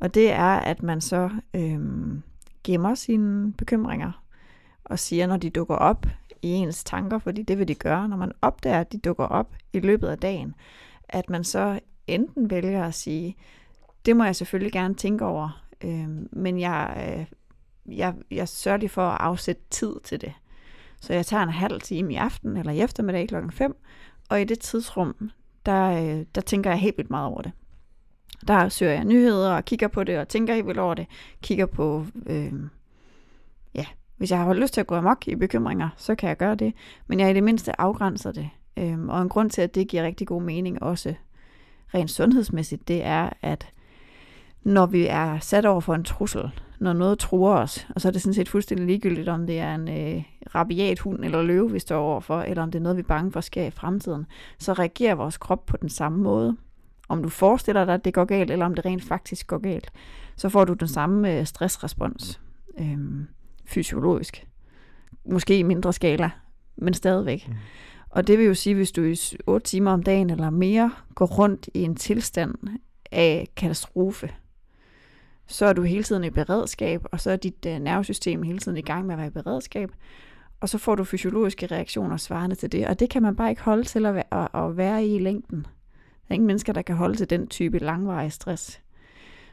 Og det er, at man så øhm, gemmer sine bekymringer og siger, når de dukker op i ens tanker, fordi det vil de gøre, når man opdager, at de dukker op i løbet af dagen, at man så enten vælger at sige, det må jeg selvfølgelig gerne tænke over, øh, men jeg, øh, jeg, jeg sørger lige for at afsætte tid til det. Så jeg tager en halv time i aften eller i eftermiddag klokken 5, og i det tidsrum, der, øh, der tænker jeg helt vildt meget over det. Der søger jeg nyheder og kigger på det og tænker helt vildt over det. Kigger på, øh, ja, hvis jeg har lyst til at gå amok i bekymringer, så kan jeg gøre det. Men jeg i det mindste afgrænser det. Øh, og en grund til, at det giver rigtig god mening også rent sundhedsmæssigt, det er, at når vi er sat over for en trussel, når noget truer os, og så er det sådan set fuldstændig ligegyldigt, om det er en øh, rabiat hund eller løve, vi står overfor, eller om det er noget, vi er bange for sker i fremtiden, så reagerer vores krop på den samme måde. Om du forestiller dig, at det går galt, eller om det rent faktisk går galt, så får du den samme øh, stressrespons øh, fysiologisk. Måske i mindre skala, men stadigvæk. Mm. Og det vil jo sige, hvis du i 8 timer om dagen eller mere går rundt i en tilstand af katastrofe, så er du hele tiden i beredskab, og så er dit øh, nervesystem hele tiden i gang med at være i beredskab, og så får du fysiologiske reaktioner svarende til det, og det kan man bare ikke holde til at være, at, at være i længden. Der er ingen mennesker, der kan holde til den type langvarig stress.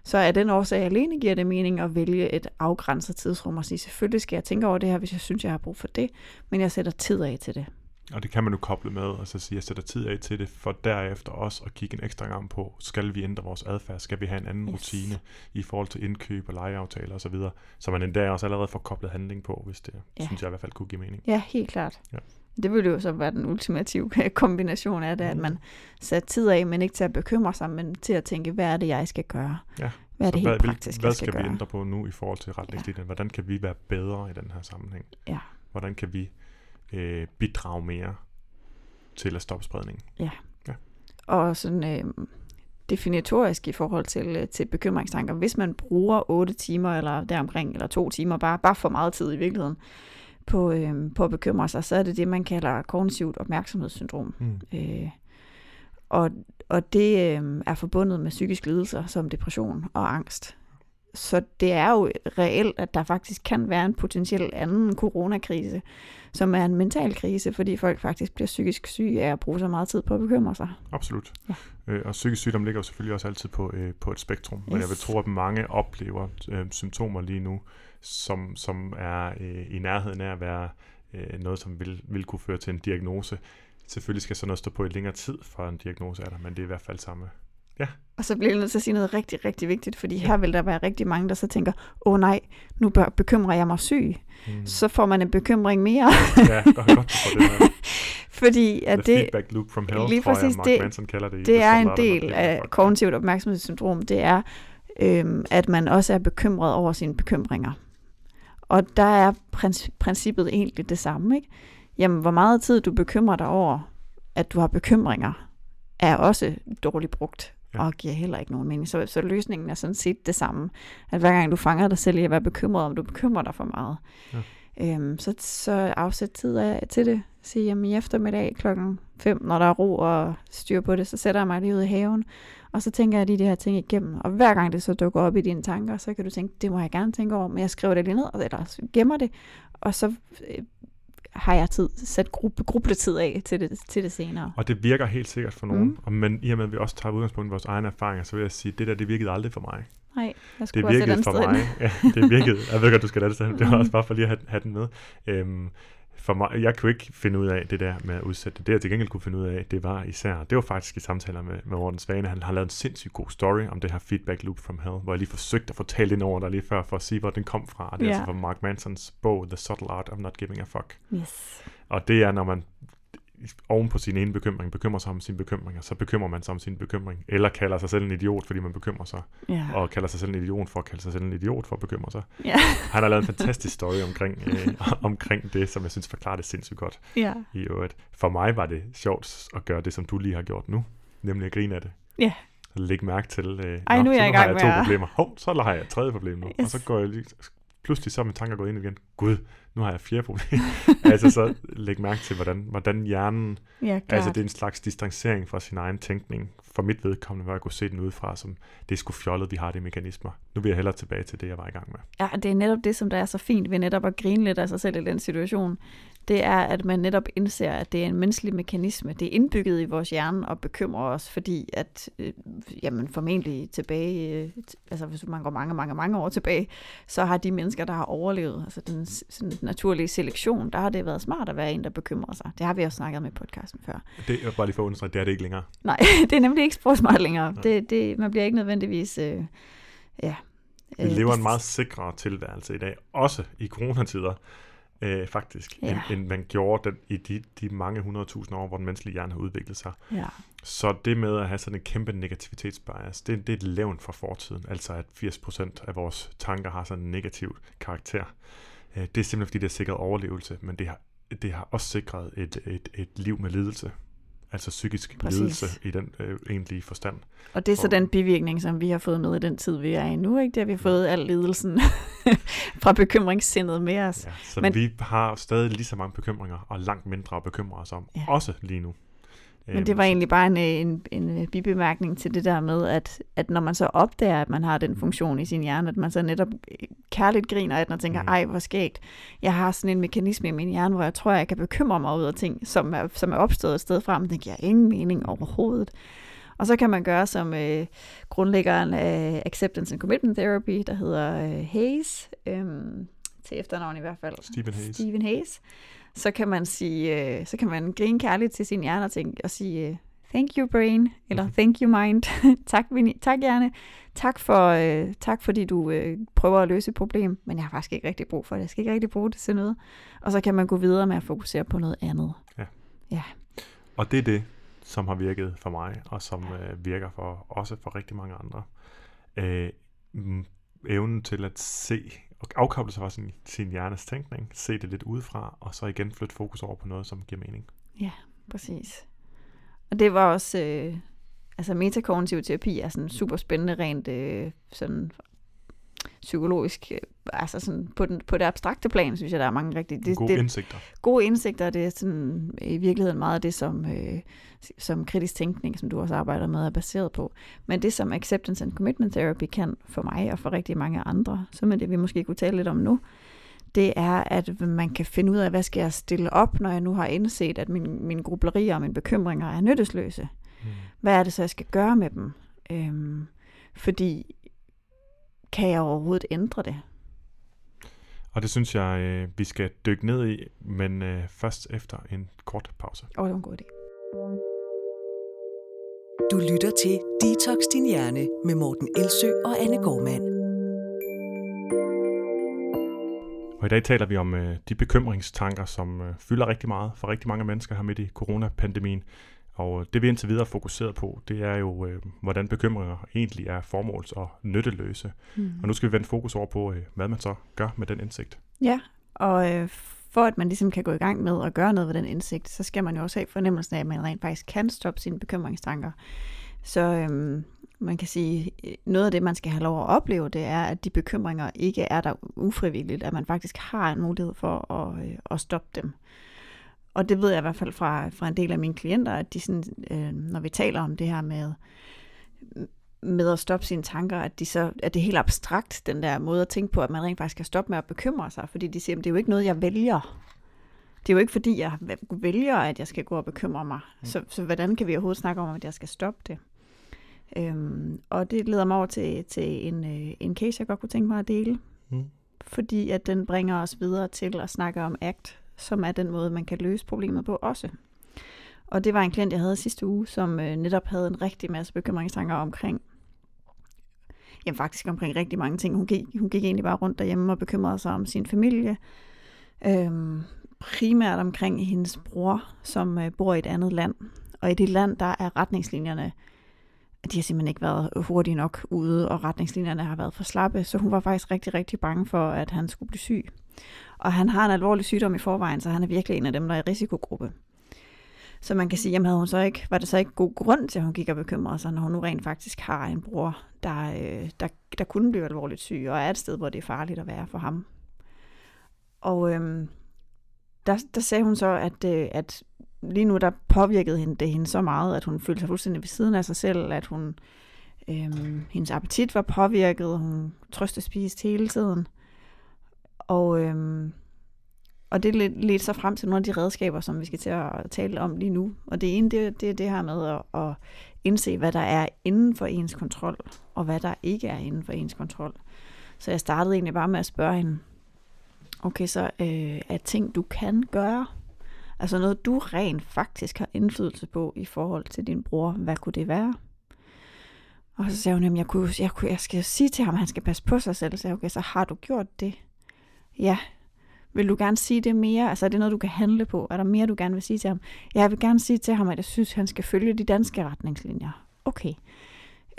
Så er den årsag alene giver det mening at vælge et afgrænset tidsrum og sige, selvfølgelig skal jeg tænke over det her, hvis jeg synes, jeg har brug for det, men jeg sætter tid af til det. Og det kan man nu koble med, og så sige, at jeg sætter tid af til det, for derefter også at kigge en ekstra gang på, skal vi ændre vores adfærd, skal vi have en anden Yes. rutine i forhold til indkøb og lejeaftaler osv., så, videre, så man endda også allerede får koblet handling på, hvis det, Ja. synes jeg i hvert fald kunne give mening. Ja, helt klart. Ja. Det ville jo så være den ultimative kombination af det, at Mhm. man satte tid af, men ikke til at bekymre sig, men til at tænke, hvad er det, jeg skal gøre? Ja. Hvad er det Så helt hvad, praktisk, hvad skal, skal vi gøre? ændre på nu i forhold til retningslinjen? Hvordan kan vi være bedre i den her sammenhæng? Ja. Hvordan kan vi øh, bidrage mere til at stoppe spredningen? Og sådan øh, definitorisk i forhold til, øh, til bekymringstanker. Hvis man bruger 8 timer eller deromkring, eller to timer, bare, bare for meget tid i virkeligheden, på, øh, på at bekymre sig, så er det det, man kalder kognitivt opmærksomhedssyndrom. Mm. Øh, og, og det øh, er forbundet med psykiske lidelser som depression og angst. Så det er jo reelt, at der faktisk kan være en potentiel anden coronakrise, som er en mental krise, fordi folk faktisk bliver psykisk syge af at bruge så meget tid på at bekymre sig. Absolut. Ja. Øh, og psykisk sygdom ligger jo selvfølgelig også altid på, øh, på et spektrum, men jeg vil Yes. tro, at mange oplever øh, symptomer lige nu, som, som er øh, i nærheden af at være øh, noget, som vil, vil kunne føre til en diagnose. Selvfølgelig skal sådan noget stå på i længere tid, for en diagnose er der, men det er i hvert fald samme. Og så bliver jeg nødt til at sige noget rigtig, rigtig vigtigt, fordi her vil der være rigtig mange, der så tænker, åh oh, nej, nu bør, bekymrer jeg mig syg. Mm. Så får man en bekymring mere, ja, godt, godt får det her. fordi at The det, feedback loop from hell, lige tror præcis, jeg, Mark det- Manson kalder det. det The er en del af kognitivt opmærksomhedssyndrom, det er, øhm, at man også er bekymret over sine bekymringer. Og der er prins- princippet egentlig det samme. Ikke? Jamen, hvor meget tid du bekymrer dig over, at du har bekymringer, er også dårligt brugt Ja. og giver heller ikke nogen mening. Så, så løsningen er sådan set det samme. At hver gang du fanger dig selv i at være bekymret, om du bekymrer dig for meget, Ja. øhm, så, så afsæt tid af, til det. Sige, jamen i eftermiddag klokken 5, når der er ro og styr på det, så sætter jeg mig lige ud i haven, og så tænker jeg lige de her ting igennem. Og hver gang det så dukker op i dine tanker, så kan du tænke, det må jeg gerne tænke over, men jeg skriver det lige ned, eller gemmer det, og så øh, har jeg tid, sat gruppe, grubletid af til det, til det senere. Og det virker helt sikkert for nogen. Mm. Og men i og med, at vi også tager udgangspunkt i vores egne erfaringer, så vil jeg sige, at det der, det virkede aldrig for mig. Nej, jeg skulle Det også et virkede andet for mig. Ja, det virkede. Jeg ved godt, du skal lade det. Det var Mhm. også bare for lige at have, have den med. Øhm, for mig, jeg kunne ikke finde ud af det der med at udsætte det. Det jeg til gengæld kunne finde ud af, det var især, det var faktisk i samtaler med, med Morten Svane. Han har lavet en sindssygt god story om det her feedback loop from hell, hvor jeg lige forsøgte at talt ind over der lige før, for at sige, hvor den kom fra. Det er Ja. altså fra Mark Mansons bog, The Subtle Art of Not Giving a Fuck. Yes. Og det er, når man oven på sin ene bekymring, bekymrer sig om sine bekymringer, så bekymrer man sig om sin bekymring, eller kalder sig selv en idiot, fordi man bekymrer sig, Ja. og kalder sig selv en idiot for at kalde sig selv en idiot for at bekymre sig. Ja. Han har lavet en fantastisk story omkring, øh, omkring det, som jeg synes forklarer det sindssygt godt ja. i øvrigt. For mig var det sjovt at gøre det, som du lige har gjort nu, nemlig at grine af det. Ja. Læg mærke til, øh, Ej, nu er jeg i har gang jeg med to at- problemer. Hov, så har jeg et tredje problem nu. Yes. Og så går jeg lige, pludselig så er mine tanker gået ind igen. Gud, nu har jeg fire problemer. altså så læg mærke til, hvordan, hvordan hjernen Ja, klart. Altså det er en slags distancering fra sin egen tænkning. For mit vedkommende var jeg kunne se den udefra, som det er sgu fjollet, vi har de mekanismer. Nu vil jeg hellere tilbage til det, jeg var i gang med. Ja, det er netop det, som der er så fint ved netop at grine lidt af sig selv i den situation. Det er, at man netop indser, at det er en menneskelig mekanisme. Det er indbygget i vores hjerne og bekymrer os, fordi at, øh, jamen formentlig tilbage, øh, altså hvis man går mange, mange, mange år tilbage, så har de mennesker, der har overlevet, altså den sådan naturlige selektion, der har det været smart at være en, der bekymrer sig. Det har vi også snakket om i podcasten før. Det er bare lige for at understrege, det er det ikke længere. Nej, det er nemlig ikke sprogssmart længere. Nej. Det, det, man bliver ikke nødvendigvis... Øh, ja, Vi øh, lever en meget sikrere tilværelse i dag, også i coronatider, øh, faktisk, Ja. end, end man gjorde den, i de, de mange hundredtusind år, hvor den menneskelige hjerne har udviklet sig. Ja, Så det med at have sådan en kæmpe negativitetsbias, det, det er et levn fra fortiden. Altså at 80% af vores tanker har sådan en negativ karakter. Øh, Det er simpelthen fordi, det har sikret overlevelse, men det har, det har også sikret et, et, et liv med lidelse. Altså psykisk Præcis. lidelse i den øh, egentlige forstand. Og det er så For- den bivirkning, som vi har fået med i den tid, vi er i nu. Ikke? Det har vi fået al lidelsen fra bekymringssindet med os. Ja, så Men- vi har stadig lige så mange bekymringer, og langt mindre at bekymre os om. Ja. Ja. Også lige nu. Men det var egentlig bare en, en, en bibemærkning til det der med, at, at når man så opdager, at man har den funktion i sin hjerne, at man så netop øh, kærligt griner af den og tænker, Mhm. ej, hvor skægt. Jeg har sådan en mekanisme i min hjerne, hvor jeg tror, jeg kan bekymre mig ud af ting, som er, som er opstået et sted fra, men det giver ingen mening overhovedet. Og så kan man gøre som øh, grundlæggeren af Acceptance and Commitment Therapy, der hedder øh, Hayes, øh, til efternavn i hvert fald. Stephen Hayes. Stephen Hayes, så kan man sige, øh, så kan man grine kærligt til sin hjerne og, tænke, og sige, øh, thank you brain, eller Mhm. thank you mind, tak, tak hjerne, tak, for, øh, tak fordi du øh, prøver at løse et problem, men jeg har faktisk ikke rigtig brug for det, jeg skal ikke rigtig bruge det til noget. Og så kan man gå videre med at fokusere på noget andet. Og det er det, som har virket for mig, og som øh, virker for også for rigtig mange andre. Øh, evnen til at se og afkoble sig fra sin, sin hjernes tænkning, se det lidt udefra, og så igen flytte fokus over på noget, som giver mening. Ja, Præcis. Og det var også, øh, altså metakognitiv terapi er sådan super spændende rent øh, sådan psykologisk, øh, altså sådan på, den, på det abstrakte plan, synes jeg, der er mange rigtige, det, Gode det, indsigter. gode indsigter, det er sådan i virkeligheden meget af det, som, øh, som kritisk tænkning, som du også arbejder med, er baseret på. Men det, som acceptance and commitment therapy kan for mig og for rigtig mange andre, som er det, vi måske kunne tale lidt om nu, det er, at man kan finde ud af, hvad skal jeg stille op, når jeg nu har indset, at min, mine grublerier og mine bekymringer er nyttesløse. Mm. Hvad er det så, jeg skal gøre med dem? Øhm, fordi kan jeg overhovedet ændre det? Og det synes jeg, øh, vi skal dykke ned i, men øh, først efter en kort pause. Åh, oh, det var en god idé. Du lytter til Detox Din Hjerne med Morten Elsø og Anne Gormand. Og i dag taler vi om øh, de bekymringstanker, som øh, fylder rigtig meget for rigtig mange mennesker her midt i coronapandemien. Og øh, det vi indtil videre er fokuseret på, det er jo, øh, hvordan bekymringer egentlig er formåls- og nytteløse. Mm. Og nu skal vi vende fokus over på, øh, hvad man så gør med den indsigt. Ja, og øh, for at man ligesom kan gå i gang med at gøre noget ved den indsigt, så skal man jo også have fornemmelsen af, at man rent faktisk kan stoppe sine bekymringstanker. Så øhm, man kan sige, noget af det, man skal have lov at opleve, det er, at de bekymringer ikke er der ufrivilligt, at man faktisk har en mulighed for at, øh, at stoppe dem. Og det ved jeg i hvert fald fra, fra en del af mine klienter, at de sådan, øh, når vi taler om det her med, med at stoppe sine tanker, at, de så, at det er helt abstrakt, den der måde at tænke på, at man rent faktisk skal stoppe med at bekymre sig, fordi de siger, at det er jo ikke noget, jeg vælger. Det er jo ikke fordi, jeg vælger, at jeg skal gå og bekymre mig. Mm. Så, så hvordan kan vi overhovedet snakke om, at jeg skal stoppe det? Øhm, og det leder mig over til, til en, øh, en case, jeg godt kunne tænke mig at dele. Mm. Fordi at den bringer os videre til at snakke om ACT, som er den måde, man kan løse problemet på også. Og det var en klient, jeg havde sidste uge, som øh, netop havde en rigtig masse bekymringstanker omkring, jamen faktisk omkring rigtig mange ting. Hun gik, hun gik egentlig bare rundt derhjemme og bekymrede sig om sin familie. Øhm, primært omkring hendes bror, som øh, bor i et andet land. Og i det land, der er retningslinjerne, de har simpelthen ikke været hurtige nok ude, og retningslinjerne har været for slappe, så hun var faktisk rigtig, rigtig bange for, at han skulle blive syg. Og han har en alvorlig sygdom i forvejen, så han er virkelig en af dem, der er i risikogruppe. Så man kan sige, jamen havde hun så ikke, var det så ikke god grund til, at hun gik og bekymrede sig, når hun nu rent faktisk har en bror, der, øh, der, der kunne blive alvorligt syg, og er et sted, hvor det er farligt at være for ham. Og øhm, der, der sagde hun så, at, øh, at lige nu der påvirkede hende, det hende så meget, at hun følte sig fuldstændig ved siden af sig selv, at hun, øhm, hendes appetit var påvirket, hun trøstespiste hele tiden. Og, øhm, og det leder så frem til nogle af de redskaber, som vi skal til at tale om lige nu. Og det ene, det, det er det her med at, at indse, hvad der er inden for ens kontrol, og hvad der ikke er inden for ens kontrol. Så jeg startede egentlig bare med at spørge hende, okay, så øh, er ting, du kan gøre, altså noget, du rent faktisk har indflydelse på i forhold til din bror, hvad kunne det være? Og så sagde hun, at jeg, kunne, jeg, kunne, jeg skal sige til ham, at han skal passe på sig selv. Så sagde jeg, okay, så har du gjort det? Ja. Vil du gerne sige det mere? Altså er det noget, du kan handle på? Er der mere, du gerne vil sige til ham? Ja, jeg vil gerne sige til ham, at jeg synes, han skal følge de danske retningslinjer. Okay.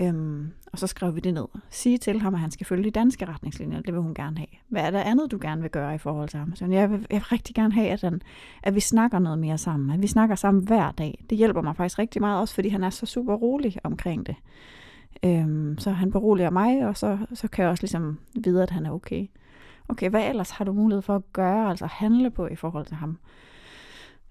Øhm, og så skrev vi det ned. Sige til ham, at han skal følge de danske retningslinjer. Det vil hun gerne have. Hvad er der andet, du gerne vil gøre i forhold til ham? Så jeg vil, jeg vil rigtig gerne have, at, han, at vi snakker noget mere sammen. At vi snakker sammen hver dag. Det hjælper mig faktisk rigtig meget, også fordi han er så super rolig omkring det. Øhm, så han beroliger mig, og så, så kan jeg også ligesom vide, at han er okay. Okay, hvad ellers har du mulighed for at gøre, altså handle på i forhold til ham?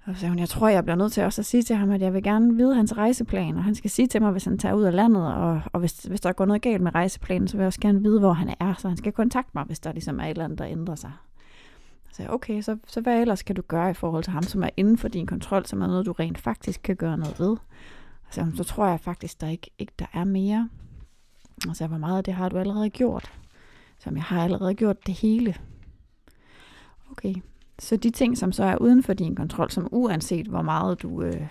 Og så sagde hun, jeg tror, jeg bliver nødt til også at sige til ham, at jeg vil gerne vide hans rejseplan, og han skal sige til mig, hvis han tager ud af landet, og, og hvis, hvis der går noget galt med rejseplanen, så vil jeg også gerne vide, hvor han er, så han skal kontakte mig, hvis der ligesom er et eller andet, der ændrer sig. Så sagde jeg, okay, så, så hvad ellers kan du gøre i forhold til ham, som er inden for din kontrol, som er noget, du rent faktisk kan gøre noget ved? Så, så tror jeg faktisk, der ikke, ikke der er mere. Og så hvor meget af det har du allerede gjort? Som jeg har allerede gjort det hele. Okay, Så de ting, som så er uden for din kontrol, som uanset hvor meget du øh,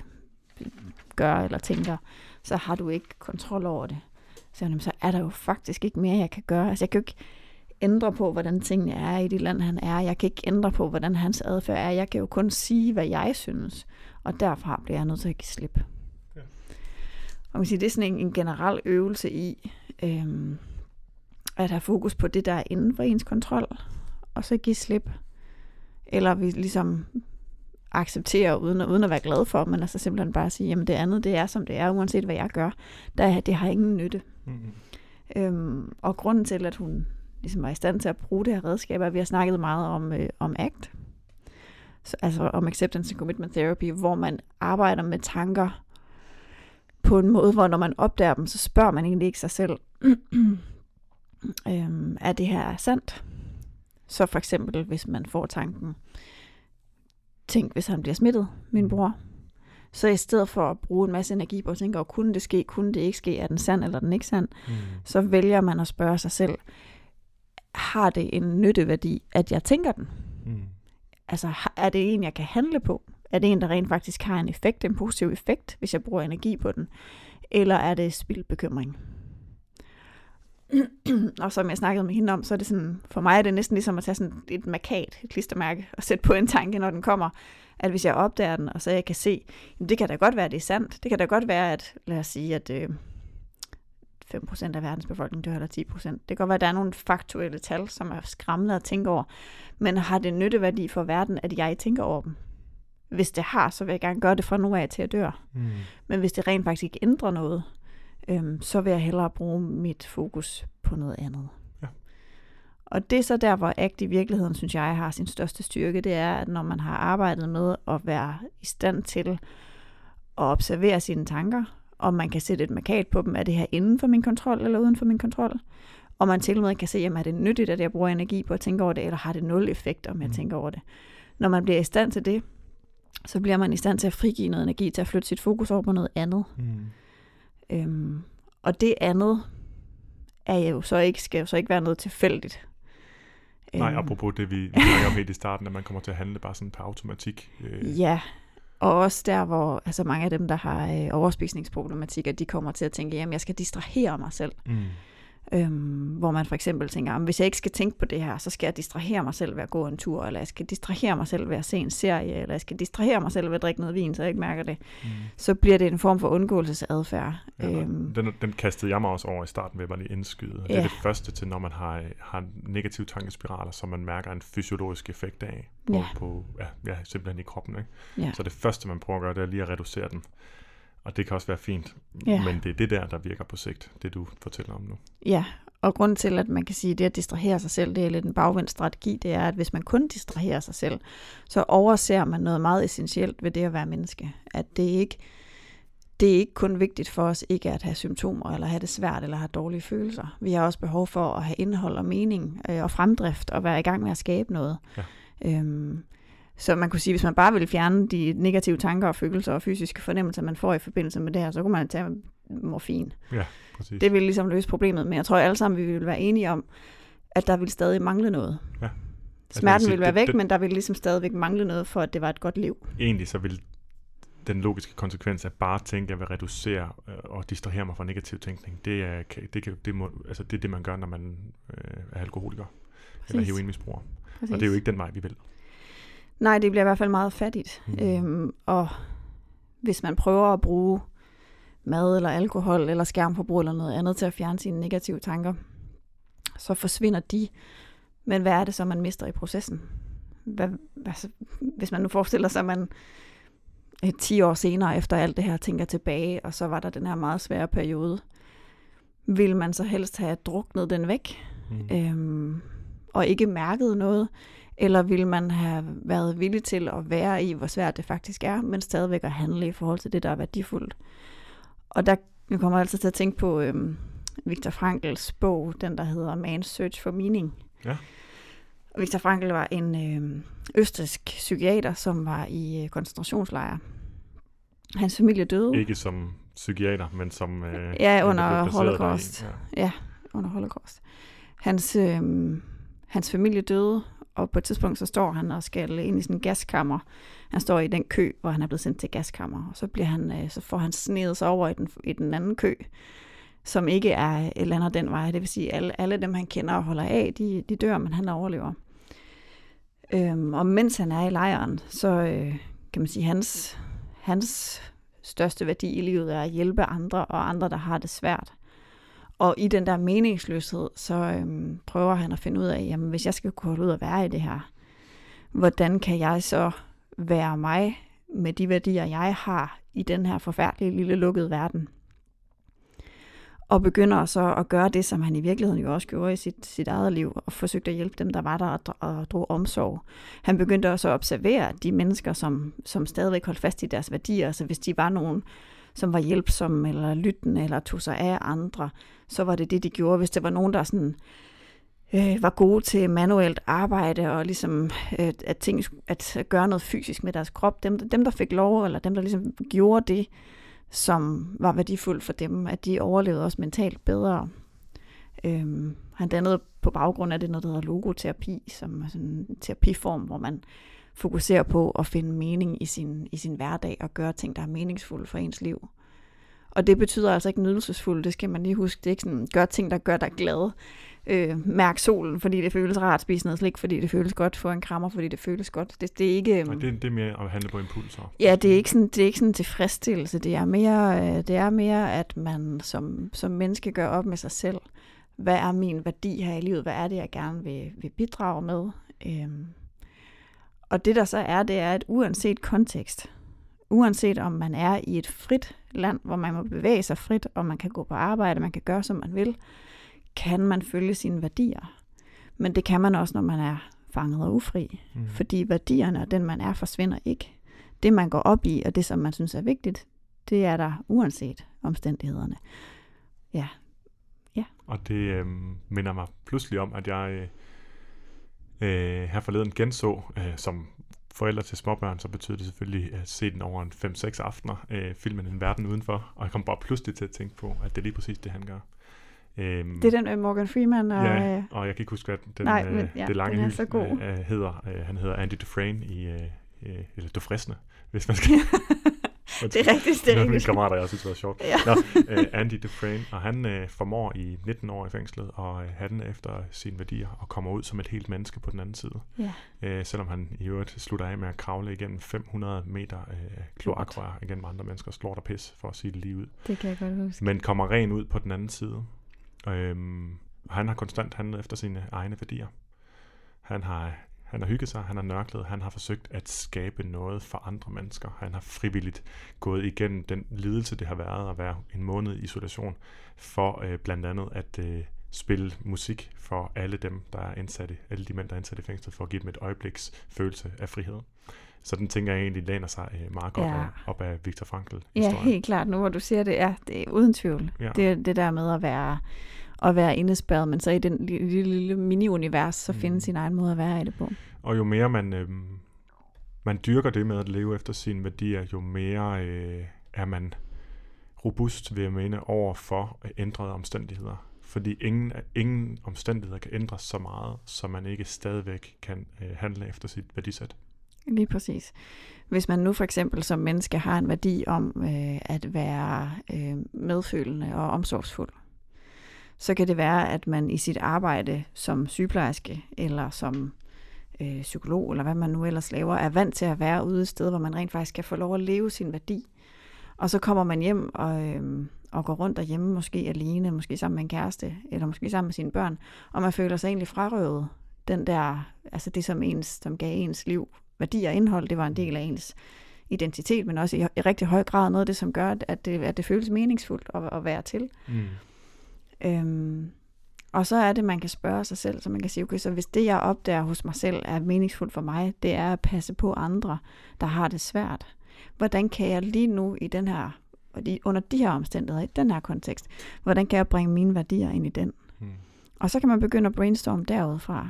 gør eller tænker, så har du ikke kontrol over det. Så, jamen, så er der jo faktisk ikke mere, jeg kan gøre. Altså jeg kan jo ikke ændre på, hvordan tingene er i det land, han er. Jeg kan ikke ændre på, hvordan hans adfærd er. Jeg kan jo kun sige, hvad jeg synes. Og derfra bliver jeg nødt til at give slip. Ja. Og man siger, det er sådan en, en generel øvelse i øhm, at have fokus på det, der er inden for ens kontrol, og så give slip. Eller vi ligesom acceptere uden, uden at være glad for, men altså simpelthen bare sige, jamen det andet, det er som det er, uanset hvad jeg gør. Der, det har ingen nytte. Mm-hmm. Øhm, og grunden til, at hun ligesom var i stand til at bruge det her redskab, er, at vi har snakket meget om, øh, om ACT, så, altså om Acceptance and Commitment Therapy, hvor man arbejder med tanker på en måde, hvor når man opdager dem, så spørger man egentlig ikke sig selv, øhm, er det her sandt? Så for eksempel, hvis man får tanken, tænk, hvis han bliver smittet, min mm. bror. Så i stedet for at bruge en masse energi på at tænke, og kunne det ske, kunne det ikke ske, er den sand eller den ikke sand, mm. så vælger man at spørge sig selv, har det en nytteværdi, at jeg tænker den? Mm. Altså, er det en, jeg kan handle på? Er det en, der rent faktisk har en effekt, en positiv effekt, hvis jeg bruger energi på den? Eller er det spildbekymring? og som jeg snakkede med hende om, så er det sådan, for mig er det næsten ligesom at tage sådan et markat, et klistermærke, og sætte på en tanke, når den kommer, at hvis jeg opdager den, og så jeg kan se, jamen det kan da godt være, at det er sandt. Det kan da godt være, at lad os sige, at øh, 5% af verdens befolkning dør, eller 10%. Det kan godt være, at der er nogle faktuelle tal, som er skræmmende at tænke over. Men har det nytteværdi for verden, at jeg tænker over dem? Hvis det har, så vil jeg gerne gøre det fra nu af til at dør. Mm. Men hvis det rent faktisk ikke ændrer noget, øhm, så vil jeg hellere bruge mit fokus på noget andet. Ja. Og det er så der, hvor ACT i virkeligheden, synes jeg, har sin største styrke, det er, at når man har arbejdet med at være i stand til at observere sine tanker, og man kan sætte et markat på dem, er det her inden for min kontrol eller uden for min kontrol, og man til og med kan se, jamen er det nyttigt, at jeg bruger energi på at tænke over det, eller har det nul effekt, om jeg mm. tænker over det. Når man bliver i stand til det, så bliver man i stand til at frigive noget energi, til at flytte sit fokus over på noget andet. Mm. Øhm, og det andet er jo så ikke, skal jo så ikke være noget tilfældigt. Nej, øhm. apropos det, vi snakker om helt i starten, at man kommer til at handle bare sådan på automatik. Øh. Ja, og også der, hvor altså mange af dem, der har øh, overspisningsproblematikker, de kommer til at tænke, jamen jeg skal distrahere mig selv. Mm. Øhm, hvor man for eksempel tænker, hvis jeg ikke skal tænke på det her, så skal jeg distrahere mig selv ved at gå en tur, eller jeg skal distrahere mig selv ved at se en serie, eller jeg skal distrahere mig selv ved at drikke noget vin, så jeg ikke mærker det. Mm. Så bliver det en form for undgåelsesadfærd. Ja, øhm, den, den kastede jeg mig også over i starten ved at lige indskyde. Ja. Det er det første til, når man har, har negative tankespiraler, som man mærker en fysiologisk effekt af på, ja. på ja, ja, simpelthen i kroppen. Ikke? Ja. Så det første, man prøver at gøre, det er lige at reducere den. Og det kan også være fint, ja. men det er det der, der virker på sigt, det du fortæller om nu. Ja, og grund til, at man kan sige, at det at distrahere sig selv, det er lidt en bagvendt strategi, det er, at hvis man kun distraherer sig selv, så overser man noget meget essentielt ved det at være menneske. At det ikke det er ikke kun vigtigt for os ikke at have symptomer, eller have det svært, eller have dårlige følelser. Vi har også behov for at have indhold og mening, øh, og fremdrift, og være i gang med at skabe noget. Ja. Øhm, så man kunne sige, hvis man bare ville fjerne de negative tanker og følelser og fysiske fornemmelser, man får i forbindelse med det her, så kunne man tage morfin. Ja, præcis. Det ville ligesom løse problemet, men jeg tror alle sammen, vi vil være enige om, at der vil stadig mangle noget. Ja. Smerten sige, vil være væk, det, men der vil ligesom stadigvæk mangle noget, for at det var et godt liv. Egentlig så vil den logiske konsekvens af bare at tænke, at jeg vil reducere øh, og distrahere mig fra negativ tænkning, det er det, kan, det, må, altså det, er det man gør, når man øh, er alkoholiker Præcis. eller heroinmisbruger. Præcis. Og det er jo ikke den vej, vi vil. Nej, det bliver i hvert fald meget fattigt. Mm. Øhm, og hvis man prøver at bruge mad eller alkohol eller skærmforbrug eller noget andet til at fjerne sine negative tanker, så forsvinder de. Men hvad er det så, man mister i processen? Hvad, altså, hvis man nu forestiller sig, at man 10 år senere efter alt det her tænker tilbage, og så var der den her meget svære periode, vil man så helst have druknet den væk, mm. øhm, og ikke mærket noget, eller vil man have været villig til at være i, hvor svært det faktisk er, men stadigvæk at handle i forhold til det, der er værdifuldt. Og der jeg kommer altid til at tænke på øhm, Viktor Frankls bog, den der hedder Man's Search for Meaning. Ja. Viktor Frankl var en øhm, østrisk psykiater, som var i øh, koncentrationslejre. Hans familie døde. Ikke som psykiater, men som... Øh, ja, under holocaust. Ja. ja, under holocaust. Hans, øh, hans familie døde, og på et tidspunkt så står han og skal ind i sådan en gaskammer. Han står i den kø, hvor han er blevet sendt til gaskammer, og så, bliver han, øh, så får han snedet sig over i den, i den anden kø, som ikke er et eller andet den vej. Det vil sige, alle, alle dem, han kender og holder af, de, de dør, men han overlever. Øhm, og mens han er i lejren, så øh, kan man sige, hans, hans største værdi i livet er at hjælpe andre og andre, der har det svært. Og i den der meningsløshed, så øhm, prøver han at finde ud af, jamen hvis jeg skal kunne holde ud at være i det her, hvordan kan jeg så være mig med de værdier, jeg har i den her forfærdelige lille lukkede verden? Og begynder så at gøre det, som han i virkeligheden jo også gjorde i sit, sit eget liv, og forsøgte at hjælpe dem, der var der og, og drog omsorg. Han begyndte også at observere de mennesker, som, som stadigvæk holdt fast i deres værdier, så hvis de var nogen, som var hjælpsomme eller lyttende eller tog sig af andre, så var det det, de gjorde. Hvis der var nogen, der sådan, øh, var gode til manuelt arbejde og ligesom øh, at, ting, at gøre noget fysisk med deres krop, dem, dem der fik lov, eller dem der ligesom gjorde det, som var værdifuldt for dem, at de overlevede også mentalt bedre. Øhm, han dannede på baggrund af det noget, der hedder logoterapi, som er sådan en terapiform, hvor man fokuserer på at finde mening i sin, i sin hverdag og gøre ting, der er meningsfulde for ens liv. Og det betyder altså ikke nydelsesfuldt, det skal man lige huske. Det er ikke sådan, gør ting, der gør dig glad. Øh, mærk solen, fordi det føles rart. Spise noget slik, fordi det føles godt. Få en krammer, fordi det føles godt. Det, det er ikke... Og det, det er mere at handle på impulser. Ja, det er ikke sådan, det er ikke sådan tilfredsstillelse. Det er mere, øh, det er mere at man som, som menneske gør op med sig selv. Hvad er min værdi her i livet? Hvad er det, jeg gerne vil, vil bidrage med? Øhm, og det der så er, det er, at uanset kontekst, uanset om man er i et frit land, hvor man må bevæge sig frit, og man kan gå på arbejde, man kan gøre, som man vil, kan man følge sine værdier. Men det kan man også, når man er fanget og ufri. Mm. Fordi værdierne og den, man er, forsvinder ikke. Det, man går op i, og det, som man synes er vigtigt, det er der uanset omstændighederne. Ja. ja. Og det øh, minder mig pludselig om, at jeg øh, øh her forleden genså, øh, som forældre til småbørn, så betyder det selvfølgelig at se den over en 5-6 aftener, øh, filmen En Verden Udenfor, og jeg kom bare pludselig til at tænke på, at det er lige præcis det, han gør. Øhm, det er den med Morgan Freeman. Og, ja, og jeg kan ikke huske, hvad den, nej, men, ja, det lange hyld øh, hedder. Øh, han hedder Andy Dufresne i, øh, øh eller Dufresne, hvis man skal det er rigtigt, det er rigtigt. mine kammerater, jeg synes, det var sjovt. Ja. Nå, uh, Andy Dufresne, og han uh, formår i 19 år i fængslet og uh, han efter sine værdier og kommer ud som et helt menneske på den anden side. Ja. Uh, selvom han i øvrigt slutter af med at kravle igennem 500 meter uh, kloakrør igennem andre menneskers lort og pis, for at sige det lige ud. Det kan jeg godt huske. Men kommer ren ud på den anden side. Og han har konstant handlet efter sine egne værdier. Han har han har hygget sig, han har nørklet, han har forsøgt at skabe noget for andre mennesker. Han har frivilligt gået igennem den lidelse, det har været at være en måned i isolation, for øh, blandt andet at øh, spille musik for alle dem, der er indsatte, alle de mænd, der er indsatte i fængslet, for at give dem et øjebliks følelse af frihed. Så den tænker jeg egentlig læner sig øh, meget godt ja. op af Viktor Frankl. Ja, helt klart. Nu hvor du siger det, ja, det er uden tvivl. Ja. Det, det der med at være at være indespærret, men så i den lille, lille mini-univers, så mm. finde sin egen måde at være i det på. Og jo mere man, øh, man dyrker det med at leve efter sine værdier, jo mere øh, er man robust, vil jeg mene, over for ændrede omstændigheder. Fordi ingen, ingen omstændigheder kan ændres så meget, så man ikke stadigvæk kan øh, handle efter sit værdisæt. Lige præcis. Hvis man nu for eksempel som menneske har en værdi om øh, at være øh, medfølende og omsorgsfuld, så kan det være, at man i sit arbejde som sygeplejerske eller som øh, psykolog, eller hvad man nu ellers laver, er vant til at være ude et sted, hvor man rent faktisk kan få lov at leve sin værdi. Og så kommer man hjem og, øh, og går rundt derhjemme, måske alene, måske sammen med en kæreste, eller måske sammen med sine børn, og man føler sig egentlig frarøvet den der, altså det som, ens, som gav ens liv værdi og indhold, det var en del af ens identitet, men også i, i rigtig høj grad noget af det, som gør, at det, at det føles meningsfuldt at, at være til. Mm. Øhm, og så er det, man kan spørge sig selv, så man kan sige, okay, så hvis det, jeg opdager hos mig selv, er meningsfuldt for mig, det er at passe på andre, der har det svært. Hvordan kan jeg lige nu i den her, under de her omstændigheder, i den her kontekst, hvordan kan jeg bringe mine værdier ind i den? Hmm. Og så kan man begynde at brainstorme derudfra.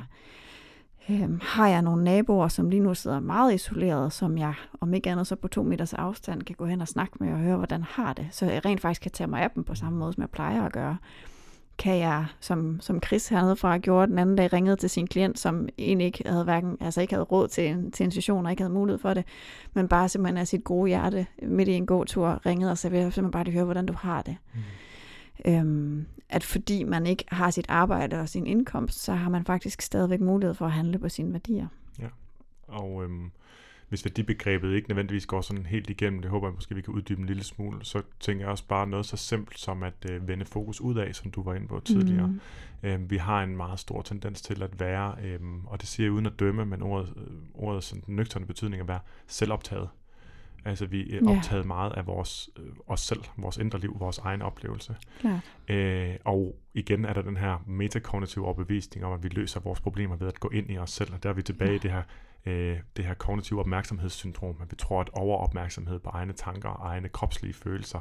Øhm, har jeg nogle naboer, som lige nu sidder meget isoleret, som jeg, om ikke andet så på to meters afstand, kan gå hen og snakke med og høre, hvordan har det, så jeg rent faktisk kan tage mig af dem på samme måde, som jeg plejer at gøre kan jeg, som, som Chris hernede fra gjorde den anden dag, ringede til sin klient, som egentlig ikke havde, hverken, altså ikke havde råd til en, til en session og ikke havde mulighed for det, men bare simpelthen af sit gode hjerte midt i en god tur ringede og sagde, jeg vil simpelthen bare høre, hvordan du har det. Mm. Øhm, at fordi man ikke har sit arbejde og sin indkomst, så har man faktisk stadigvæk mulighed for at handle på sine værdier. Ja, og øhm, hvis værdibegrebet ikke nødvendigvis går sådan helt igennem, det håber jeg måske, vi kan uddybe en lille smule, så tænker jeg også bare noget så simpelt som at øh, vende fokus ud af, som du var inde på tidligere. Mm. Øhm, vi har en meget stor tendens til at være, øhm, og det siger jeg uden at dømme, men ordet, øh, ordet sådan den nøgterne betydning at være selvoptaget. Altså vi er optaget ja. meget af vores øh, os selv, vores indre liv, vores egen oplevelse. Ja. Øh, og igen er der den her metakognitive overbevisning om, at vi løser vores problemer ved at gå ind i os selv. Og der er vi tilbage ja. i det her, øh, det her kognitive opmærksomhedssyndrom, at vi tror, at overopmærksomhed på egne tanker, egne kropslige følelser,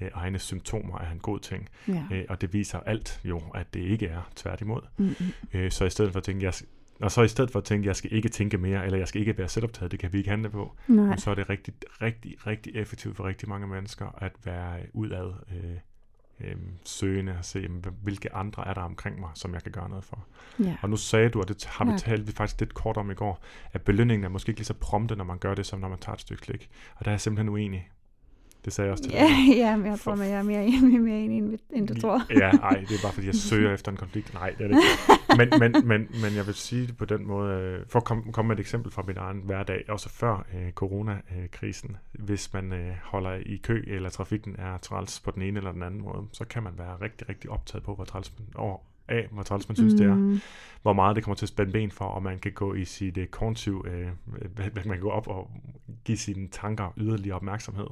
øh, egne symptomer er en god ting. Ja. Øh, og det viser alt jo, at det ikke er tværtimod. Mm-hmm. Øh, så i stedet for at tænke, jeg, og så i stedet for at tænke, jeg skal ikke tænke mere, eller jeg skal ikke være selvoptaget, det kan vi ikke handle på, Nej. så er det rigtig, rigtig, rigtig effektivt for rigtig mange mennesker at være udad øh, øh, søgende og se, jamen, hvilke andre er der omkring mig, som jeg kan gøre noget for. Ja. Og nu sagde du, og det har vi Ja. talt vi faktisk lidt kort om i går, at belønningen er måske ikke lige så prompte, når man gør det, som når man tager et stykke slik. Og der er jeg simpelthen uenig. Det sagde jeg også til Ja, dig. ja, men jeg tror, at jeg er mere, mere, mere enig, end, du tror. Ja, nej, det er bare fordi, jeg søger efter en konflikt. Nej, det er det ikke. Men, men, men, men jeg vil sige det på den måde, øh, for at komme, komme med et eksempel fra min egen hverdag, også før øh, coronakrisen. Hvis man øh, holder i kø, eller trafikken er træls på den ene eller den anden måde, så kan man være rigtig, rigtig optaget på, hvor træls man, over, af, hvor træls man synes, mm. det er. Mm, Hvor meget det kommer til at spænde ben for, og man kan gå i sit øh, kognitiv, øh, hvad- hvad- man kan gå op og give sine tanker yderligere opmærksomhed.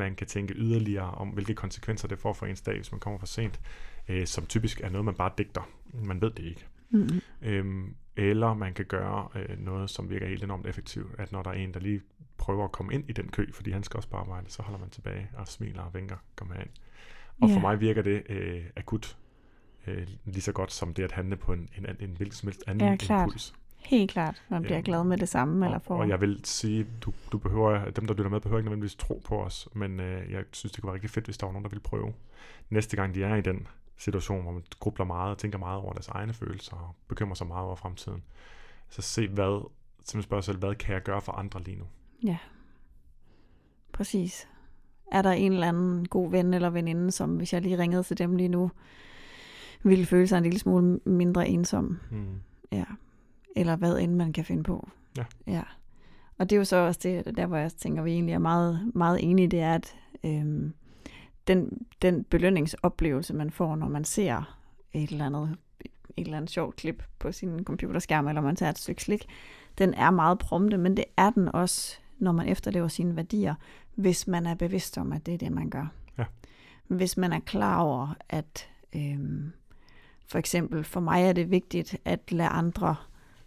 Man kan tænke yderligere om, hvilke konsekvenser det får for ens dag, hvis man kommer for sent, øh, som typisk er noget, man bare digter. Man ved det ikke. mm, Øhm, eller man kan gøre øh, noget, som virker helt enormt effektivt, at når der er en, der lige prøver at komme ind i den kø, fordi han skal også på arbejde, så holder man tilbage og smiler og vinker, kom herind. Og for Ja. mig virker det øh, akut øh, lige så godt som det at handle på en, en, en, en hvilken som helst anden Ja, klart. impuls. Helt klart. Man bliver Øhm, glad med det samme. eller Og, får... og jeg vil sige, du, du behøver, dem der lytter med, behøver ikke nødvendigvis tro på os, men øh, jeg synes, det kunne være rigtig fedt, hvis der var nogen, der ville prøve. Næste gang de er i den situation, hvor man grubler meget og tænker meget over deres egne følelser og bekymrer sig meget over fremtiden, så se hvad, simpelthen spørge selv, hvad kan jeg gøre for andre lige nu? Ja, præcis. Er der en eller anden god ven eller veninde, som hvis jeg lige ringede til dem lige nu, ville føle sig en lille smule mindre ensom? Mm. Ja. Eller hvad end man kan finde på. Ja. ja. Og det er jo så også det, der hvor jeg tænker, vi egentlig er meget, meget enige, det er, at øhm, den, den belønningsoplevelse, man får, når man ser et eller andet et eller andet sjovt klip på sin computerskærm, eller man tager et stykke slik, den er meget prompte, men det er den også, når man efterlever sine værdier, hvis man er bevidst om, at det er det, man gør. Ja. Hvis man er klar over, at øhm, for eksempel for mig er det vigtigt at lade andre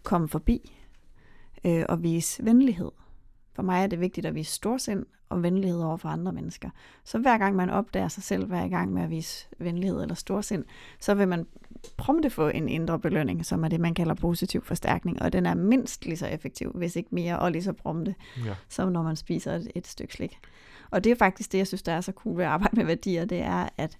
komme forbi øh, og vise venlighed. For mig er det vigtigt at vise storsind og venlighed over for andre mennesker. Så hver gang man opdager sig selv, hver gang med at vise venlighed eller storsind, så vil man prompte få en indre belønning, som er det, man kalder positiv forstærkning. Og den er mindst lige så effektiv, hvis ikke mere, og lige så prompte, Ja. som når man spiser et, et stykke slik. Og det er faktisk det, jeg synes, der er så cool ved at arbejde med værdier, det er, at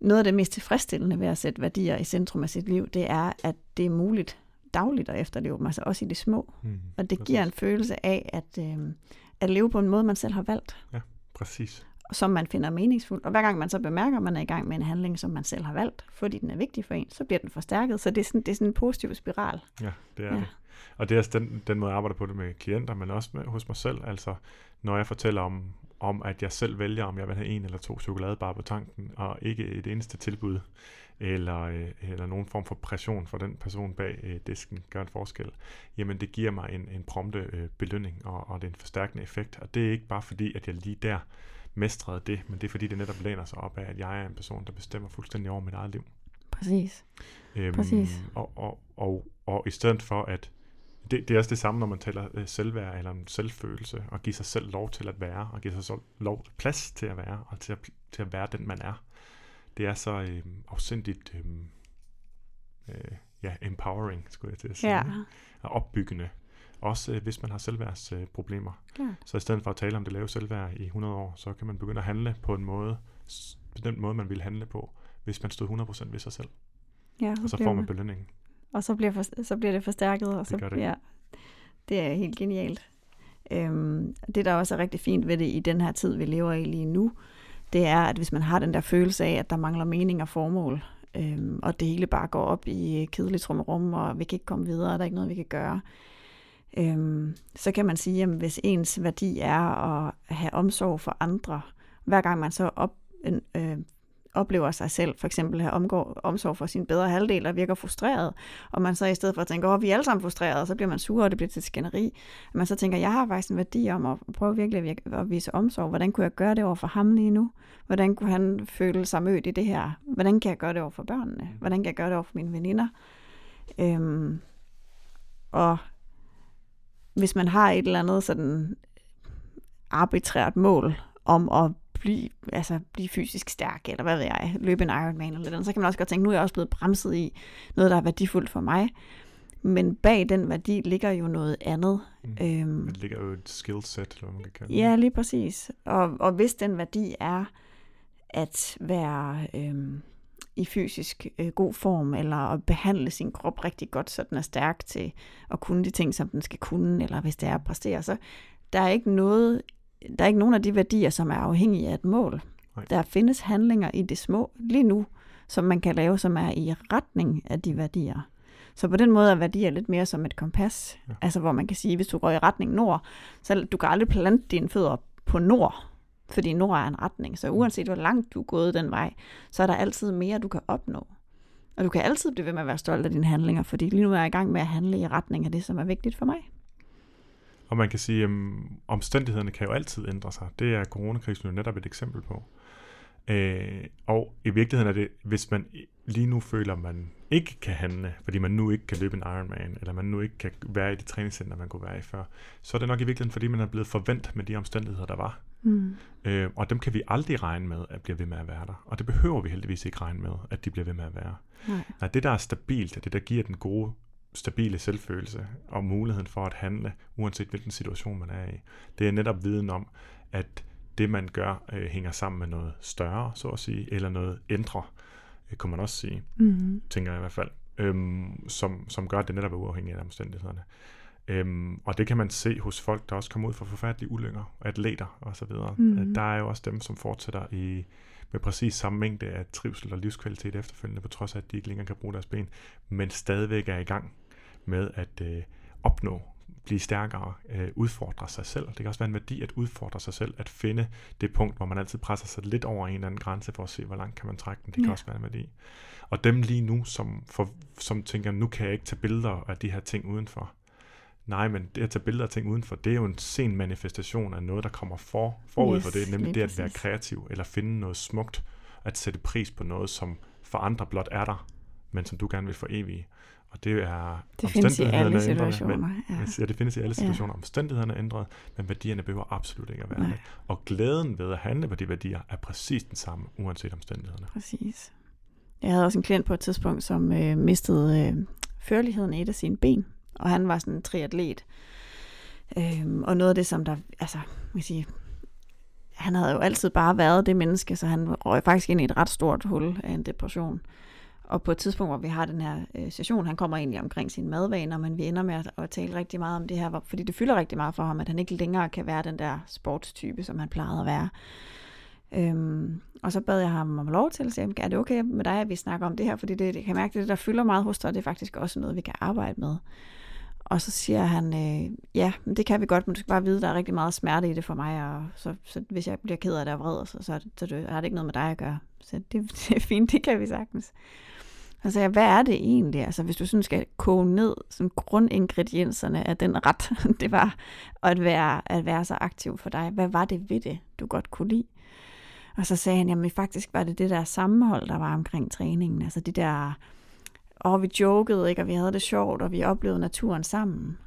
noget af det mest tilfredsstillende ved at sætte værdier i centrum af sit liv, det er, at det er muligt dagligt at efterleve dem, altså også i det små. Mm. Og det giver en følelse af at, øh, at leve på en måde, man selv har valgt, Præcis. og som man finder meningsfuld. Og hver gang man så bemærker, at man er i gang med en handling, som man selv har valgt, fordi den er vigtig for en, så bliver den forstærket. Så det er sådan, det er sådan en positiv spiral. Ja, det er Ja. ja. det. Og det er også den, den måde, jeg arbejder på det med klienter, men også med, hos mig selv. Altså, når jeg fortæller om, om, at jeg selv vælger, om jeg vil have en eller to chokoladebar på tanken, og ikke et eneste tilbud, eller, øh, eller nogen form for pression for den person bag øh, disken gør en forskel, jamen det giver mig en, en prompte øh, belønning, og, og det er en forstærkende effekt. Og det er ikke bare fordi, at jeg lige der mestrede det, men det er fordi, det netop læner sig op af, at jeg er en person, der bestemmer fuldstændig over mit eget liv. Præcis. Øhm, Præcis. Og, og, og, og i stedet for at, det, det er også det samme, når man taler øh, selvværd eller en selvfølelse, og give sig selv lov til at være, og give sig selv lov, plads til at være, og til at, til at være den, man er. Det er så øh, afsindigt øh, øh, ja, empowering, skulle jeg til at sige, Ja, og opbyggende. Også øh, hvis man har selvværdsproblemer. Øh, klart. så i stedet for at tale om det lave selvværd i 100 år, så kan man begynde at handle på en måde, på den måde, man vil handle på, hvis man stod 100% ved sig selv. Ja, Og så får man belønningen. og så bliver, for, så bliver det forstærket. Og Det så, gør det. Ja, det er helt genialt. Øhm, det, der også er rigtig fint ved det i den her tid, vi lever i lige nu, det er, at hvis man har den der følelse af, at der mangler mening og formål, øhm, og det hele bare går op i kedeligt trummerum, og vi kan ikke komme videre, og der er ikke noget, vi kan gøre, øhm, så kan man sige, at hvis ens værdi er at have omsorg for andre, hver gang man så op, en, øh, oplever sig selv, for eksempel have omgår, omsorg for sin bedre halvdel og virker frustreret, og man så i stedet for at tænke, åh, vi er alle sammen frustrerede, så bliver man sur, og det bliver til skænderi, at man så tænker, jeg har faktisk en værdi om at prøve virkelig at, at vise omsorg. Hvordan kunne jeg gøre det over for ham lige nu? Hvordan kunne han føle sig mødt i det her? Hvordan kan jeg gøre det over for børnene? Hvordan kan jeg gøre det over for mine veninder? Øhm, og hvis man har et eller andet sådan arbitrært mål om at blive, altså blive fysisk stærk, eller hvad ved jeg, løbe en Ironman eller noget, så kan man også godt tænke, nu er jeg også blevet bremset i noget, der er værdifuldt for mig. Men bag den værdi ligger jo noget andet. Mm. Øhm, Det ligger jo et skillset, eller hvad man kan kalde Ja, lige præcis. Og, og hvis den værdi er at være øhm, i fysisk øh, god form, eller at behandle sin krop rigtig godt, så den er stærk til at kunne de ting, som den skal kunne, eller hvis det er at præstere, så der er ikke noget, der er ikke nogen af de værdier, som er afhængige af et mål. Nej. Der findes handlinger i det små lige nu, som man kan lave, som er i retning af de værdier. Så på den måde er værdier lidt mere som et kompas. Ja. Altså hvor man kan sige, hvis du går i retning nord, så du kan aldrig plante dine fødder på nord, fordi nord er en retning. Så uanset hvor langt du er gået den vej, så er der altid mere, du kan opnå. Og du kan altid blive ved med at være stolt af dine handlinger, fordi lige nu er jeg i gang med at handle i retning af det, som er vigtigt for mig. Og man kan sige, at omstændighederne kan jo altid ændre sig. Det er coronakrisen jo netop et eksempel på. Øh, og i virkeligheden er det, hvis man lige nu føler, at man ikke kan handle, fordi man nu ikke kan løbe en Ironman, eller man nu ikke kan være i det træningscenter, man kunne være i før, så er det nok i virkeligheden, fordi man er blevet forventet med de omstændigheder, der var. Mm. Øh, og dem kan vi aldrig regne med, at bliver ved med at være der. Og det behøver vi heldigvis ikke regne med, at de bliver ved med at være. Nej. Nej, det der er stabilt, og det der giver den gode, stabile selvfølelse og muligheden for at handle, uanset hvilken situation man er i, det er netop viden om, at det man gør øh, hænger sammen med noget større, så at sige, eller noget ændre, øh, kunne man også sige, Mm. tænker jeg i hvert fald, øhm, som, som gør, at det netop er uafhængigt af omstændighederne. Øhm, og det kan man se hos folk, der også kommer ud for forfærdelige ulykker, atleter osv. Mhm. Mm. Der er jo også dem, som fortsætter i med præcis samme mængde af trivsel og livskvalitet efterfølgende, på trods af, at de ikke længere kan bruge deres ben, men stadigvæk er i gang med at øh, opnå, blive stærkere, øh, udfordre sig selv. Det kan også være en værdi at udfordre sig selv, at finde det punkt, hvor man altid presser sig lidt over en eller anden grænse for at se, hvor langt kan man trække den. Det kan Ja. også være en værdi. Og dem lige nu, som, for, som tænker, nu kan jeg ikke tage billeder af de her ting udenfor. Nej, men det at tage billeder af ting udenfor, det er jo en sen manifestation af noget, der kommer for, forud yes, for det, nemlig det at være kreativ, eller finde noget smukt, at sætte pris på noget, som for andre blot er der, men som du gerne vil for evige. Og det er Det findes i alle situationer. Men, Ja. siger, det findes i alle Ja. situationer. Omstændighederne er ændret, men værdierne behøver absolut ikke at være Nej. det. Og glæden ved at handle på de værdier er præcis den samme, uanset omstændighederne. Præcis. Jeg havde også en klient på et tidspunkt, som øh, mistede øh, førligheden i et af sine ben, og han var sådan en triatlet. Øhm, og noget af det, som der, altså, man kan sige, han havde jo altid bare været det menneske, så han røg faktisk ind i et ret stort hul af en depression. Og på et tidspunkt, hvor vi har den her øh, session, han kommer egentlig omkring sine madvaner, men vi ender med at, at tale rigtig meget om det her, fordi det fylder rigtig meget for ham, at han ikke længere kan være den der sportstype, som han plejede at være. Øhm, og så bad jeg ham om lov til at sige, er det okay med dig, at vi snakker om det her? Fordi det, det kan mærke, det der fylder meget hos dig, det er faktisk også noget, vi kan arbejde med. Og så siger han, øh, ja, men det kan vi godt, men du skal bare vide, at der er rigtig meget smerte i det for mig, og så, så hvis jeg bliver ked af det og vred, så, så, så det, har det ikke noget med dig at gøre. Så det, det er fint, det kan vi sagtens. Og så jeg, hvad er det egentlig? Altså hvis du sådan skal koge ned sådan grundingredienserne af den ret, det var at være, at være så aktiv for dig. Hvad var det ved det, du godt kunne lide? Og så sagde han, jamen faktisk var det det der sammenhold, der var omkring træningen. Altså de der, og vi jokede, ikke? og vi havde det sjovt, og vi oplevede naturen sammen.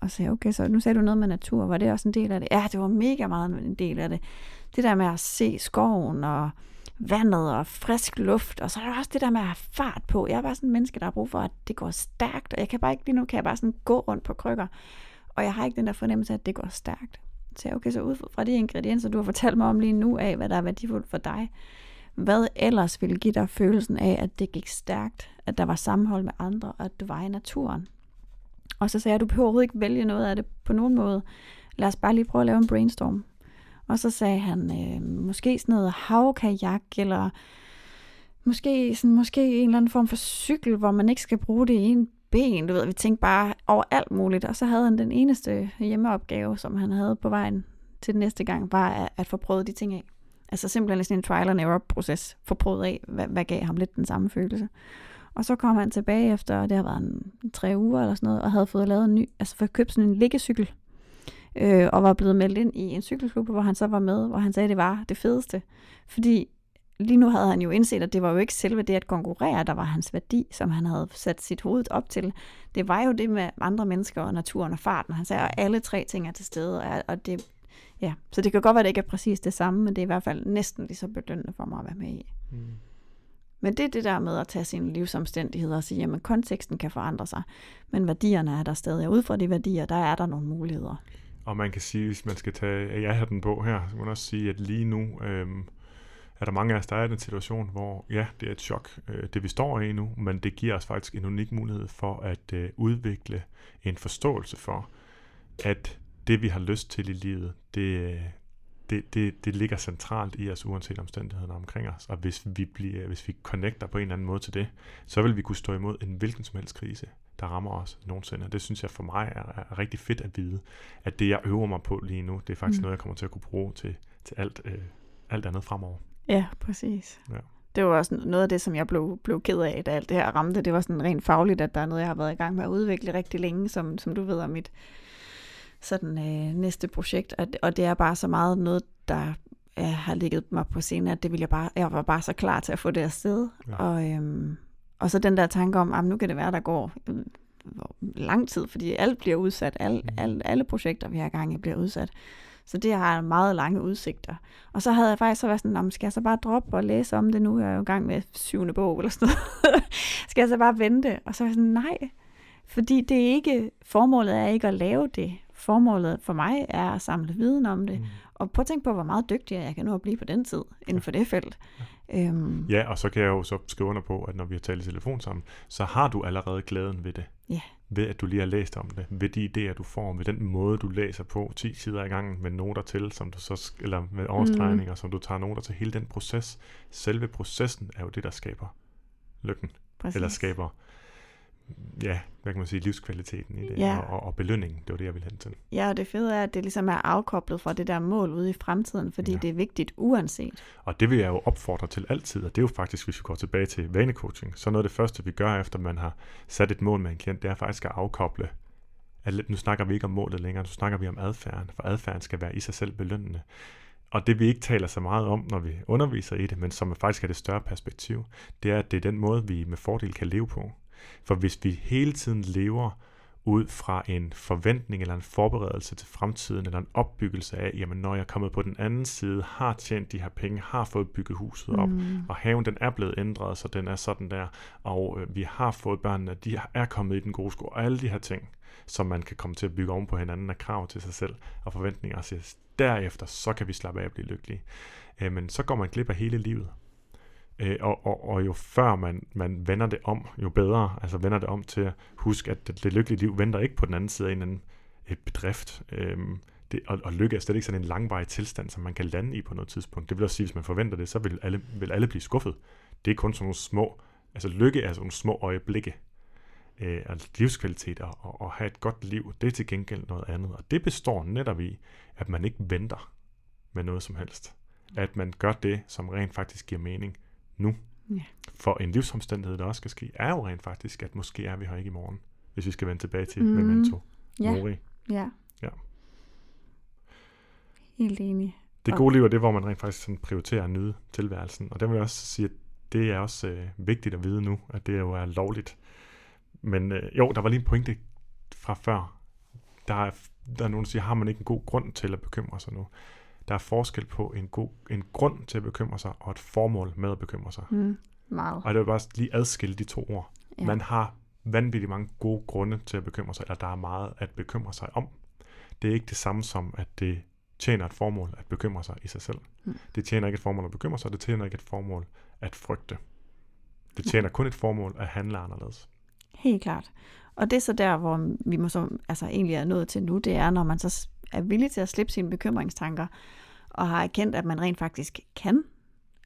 Og så sagde jeg, okay, så nu sagde du noget med natur. Var det også en del af det? Ja, det var mega meget en del af det. Det der med at se skoven og vandet og frisk luft, og så er der også det der med at have fart på. Jeg er bare sådan en menneske, der har brug for, at det går stærkt, og jeg kan bare ikke lige nu, kan jeg bare sådan gå rundt på krykker, og jeg har ikke den der fornemmelse af, at det går stærkt. Så jeg, okay, så ud fra de ingredienser, du har fortalt mig om lige nu af, hvad der er værdifuldt for dig, hvad ellers ville give dig følelsen af, at det gik stærkt, at der var sammenhold med andre, og at du var i naturen. Og så sagde jeg, at du behøver overhovedet ikke vælge noget af det på nogen måde. Lad os bare lige prøve at lave en brainstorm. Og så sagde han, øh, måske sådan noget havkajak, eller måske, sådan, måske en eller anden form for cykel, hvor man ikke skal bruge det i en ben. Du ved, vi tænkte bare over alt muligt. Og så havde han den eneste hjemmeopgave, som han havde på vejen til den næste gang, var at, at få prøvet de ting af. Altså simpelthen sådan en trial and error proces, for prøvet af, hvad, hvad gav ham lidt den samme følelse. Og så kom han tilbage efter, det har været en, tre uger eller sådan noget, og havde fået lavet en ny, altså fået købt sådan en liggecykel, øh, og var blevet meldt ind i en cykelklub, hvor han så var med, hvor han sagde, at det var det fedeste. Fordi lige nu havde han jo indset, at det var jo ikke selve det at konkurrere, der var hans værdi, som han havde sat sit hoved op til. Det var jo det med andre mennesker og naturen og farten. Han sagde, at alle tre ting er til stede, og det, ja. Så det kan godt være, at det ikke er præcis det samme, men det er i hvert fald næsten lige så belønnende for mig at være med i. Mm. Men det er det der med at tage sine livsomstændigheder og sige, at konteksten kan forandre sig, men værdierne er der stadig. Og ud fra de værdier, der er der nogle muligheder. Og man kan sige, hvis man skal tage jeg har den på her, så kan man også sige, at lige nu øhm, er der mange af os, der er i den situation, hvor ja, det er et chok, øh, det vi står i nu, men det giver os faktisk en unik mulighed for at øh, udvikle en forståelse for, at det vi har lyst til i livet, det, det, det, det ligger centralt i os, uanset omstændighederne omkring os. Og hvis vi, bliver, hvis vi connecter på en eller anden måde til det, så vil vi kunne stå imod en hvilken som helst krise, der rammer os nogensinde. Og det synes jeg for mig er, er rigtig fedt at vide, at det jeg øver mig på lige nu, det er faktisk mm. noget, jeg kommer til at kunne bruge til, til alt, øh, alt andet fremover. Ja, præcis. Ja. Det var også noget af det, som jeg blev, blev ked af, da alt det her ramte. Det var sådan rent fagligt, at der er noget, jeg har været i gang med at udvikle rigtig længe, som, som du ved om mit sådan øh, næste projekt, og, og det er bare så meget noget, der øh, har ligget mig på scenen, at det vil jeg bare, jeg var bare så klar til at få det afsted. Ja. Og, øhm, og så den der tanke om, at nu kan det være, der går øh, lang tid, fordi alt bliver udsat, alle, mm. alle, alle projekter, vi har gang i, bliver udsat. Så det har meget lange udsigter. Og så havde jeg faktisk så været sådan, skal jeg så bare droppe og læse om det nu? Jeg er jo i gang med syvende bog eller sådan noget. skal jeg så bare vente? Og så er jeg sådan, nej. Fordi det er ikke, formålet er ikke at lave det formålet for mig er at samle viden om det, mm. og prøv at tænke på, hvor meget dygtig jeg kan nå at blive på den tid inden for det felt. Ja. Øhm. ja, og så kan jeg jo så skrive under på, at når vi har talt i telefon sammen, så har du allerede glæden ved det. Ja. Ved at du lige har læst om det, ved de idéer, du får, ved den måde, du læser på 10 sider i gangen med noter til, som du så, eller med overstregninger, mm. som du tager noter til. Hele den proces, selve processen er jo det, der skaber lykken. Præcis. Eller skaber ja, hvad kan man sige, livskvaliteten i det, ja. og, og belønningen, det var det, jeg ville hen til. Ja, og det fede er, at det ligesom er afkoblet fra det der mål ude i fremtiden, fordi ja. det er vigtigt uanset. Og det vil jeg jo opfordre til altid, og det er jo faktisk, hvis vi går tilbage til vanecoaching, så noget af det første, vi gør, efter man har sat et mål med en klient, det er faktisk at afkoble. At, nu snakker vi ikke om målet længere, nu snakker vi om adfærden, for adfærden skal være i sig selv belønnende. Og det vi ikke taler så meget om, når vi underviser i det, men som faktisk er det større perspektiv, det er, at det er den måde, vi med fordel kan leve på. For hvis vi hele tiden lever ud fra en forventning eller en forberedelse til fremtiden, eller en opbyggelse af, jamen når jeg er kommet på den anden side, har tjent de her penge, har fået bygget huset op, mm. og haven den er blevet ændret, så den er sådan der, og øh, vi har fået børnene, de er kommet i den gode skole, og alle de her ting, som man kan komme til at bygge oven på hinanden af krav til sig selv og forventninger, og siger, derefter så kan vi slappe af og blive lykkelige. Øh, men så går man glip af hele livet. Øh, og, og, og jo før man, man vender det om, jo bedre. Altså vender det om til at huske, at det, det lykkelige liv venter ikke på den anden side af en anden et bedrift. Øh, det, og, og lykke er slet ikke sådan en langvarig tilstand, som man kan lande i på noget tidspunkt. Det vil også sige, hvis man forventer det, så vil alle, vil alle blive skuffet. Det er kun sådan nogle små, altså lykke er sådan nogle små øjeblikke. Øh, altså livskvalitet og, og, og have et godt liv, det er til gengæld noget andet. Og det består netop i, at man ikke venter med noget som helst. At man gør det, som rent faktisk giver mening nu. Ja. For en livsomstændighed, der også skal ske, er jo rent faktisk, at måske er vi her ikke i morgen, hvis vi skal vende tilbage til mm. Memento ja. Mori. Ja. ja. Helt enig. Det gode liv er det, hvor man rent faktisk sådan prioriterer at nyde tilværelsen. Og det vil jeg også sige, at det er også øh, vigtigt at vide nu, at det jo er lovligt. Men øh, jo, der var lige en pointe fra før. Der er, der er nogen, der siger, har man ikke en god grund til at bekymre sig nu? Der er forskel på en, god, en grund til at bekymre sig, og et formål med at bekymre sig. Mm, meget. Og det vil bare lige adskille de to ord. Ja. Man har vanvittigt mange gode grunde til at bekymre sig, eller der er meget at bekymre sig om. Det er ikke det samme som, at det tjener et formål at bekymre sig i sig selv. Mm. Det tjener ikke et formål at bekymre sig, det tjener ikke et formål at frygte. Det tjener kun et formål at handle anderledes. Helt klart. Og det er så der, hvor vi må så, altså egentlig er nået til nu, det er, når man så er villig til at slippe sine bekymringstanker, og har erkendt, at man rent faktisk kan,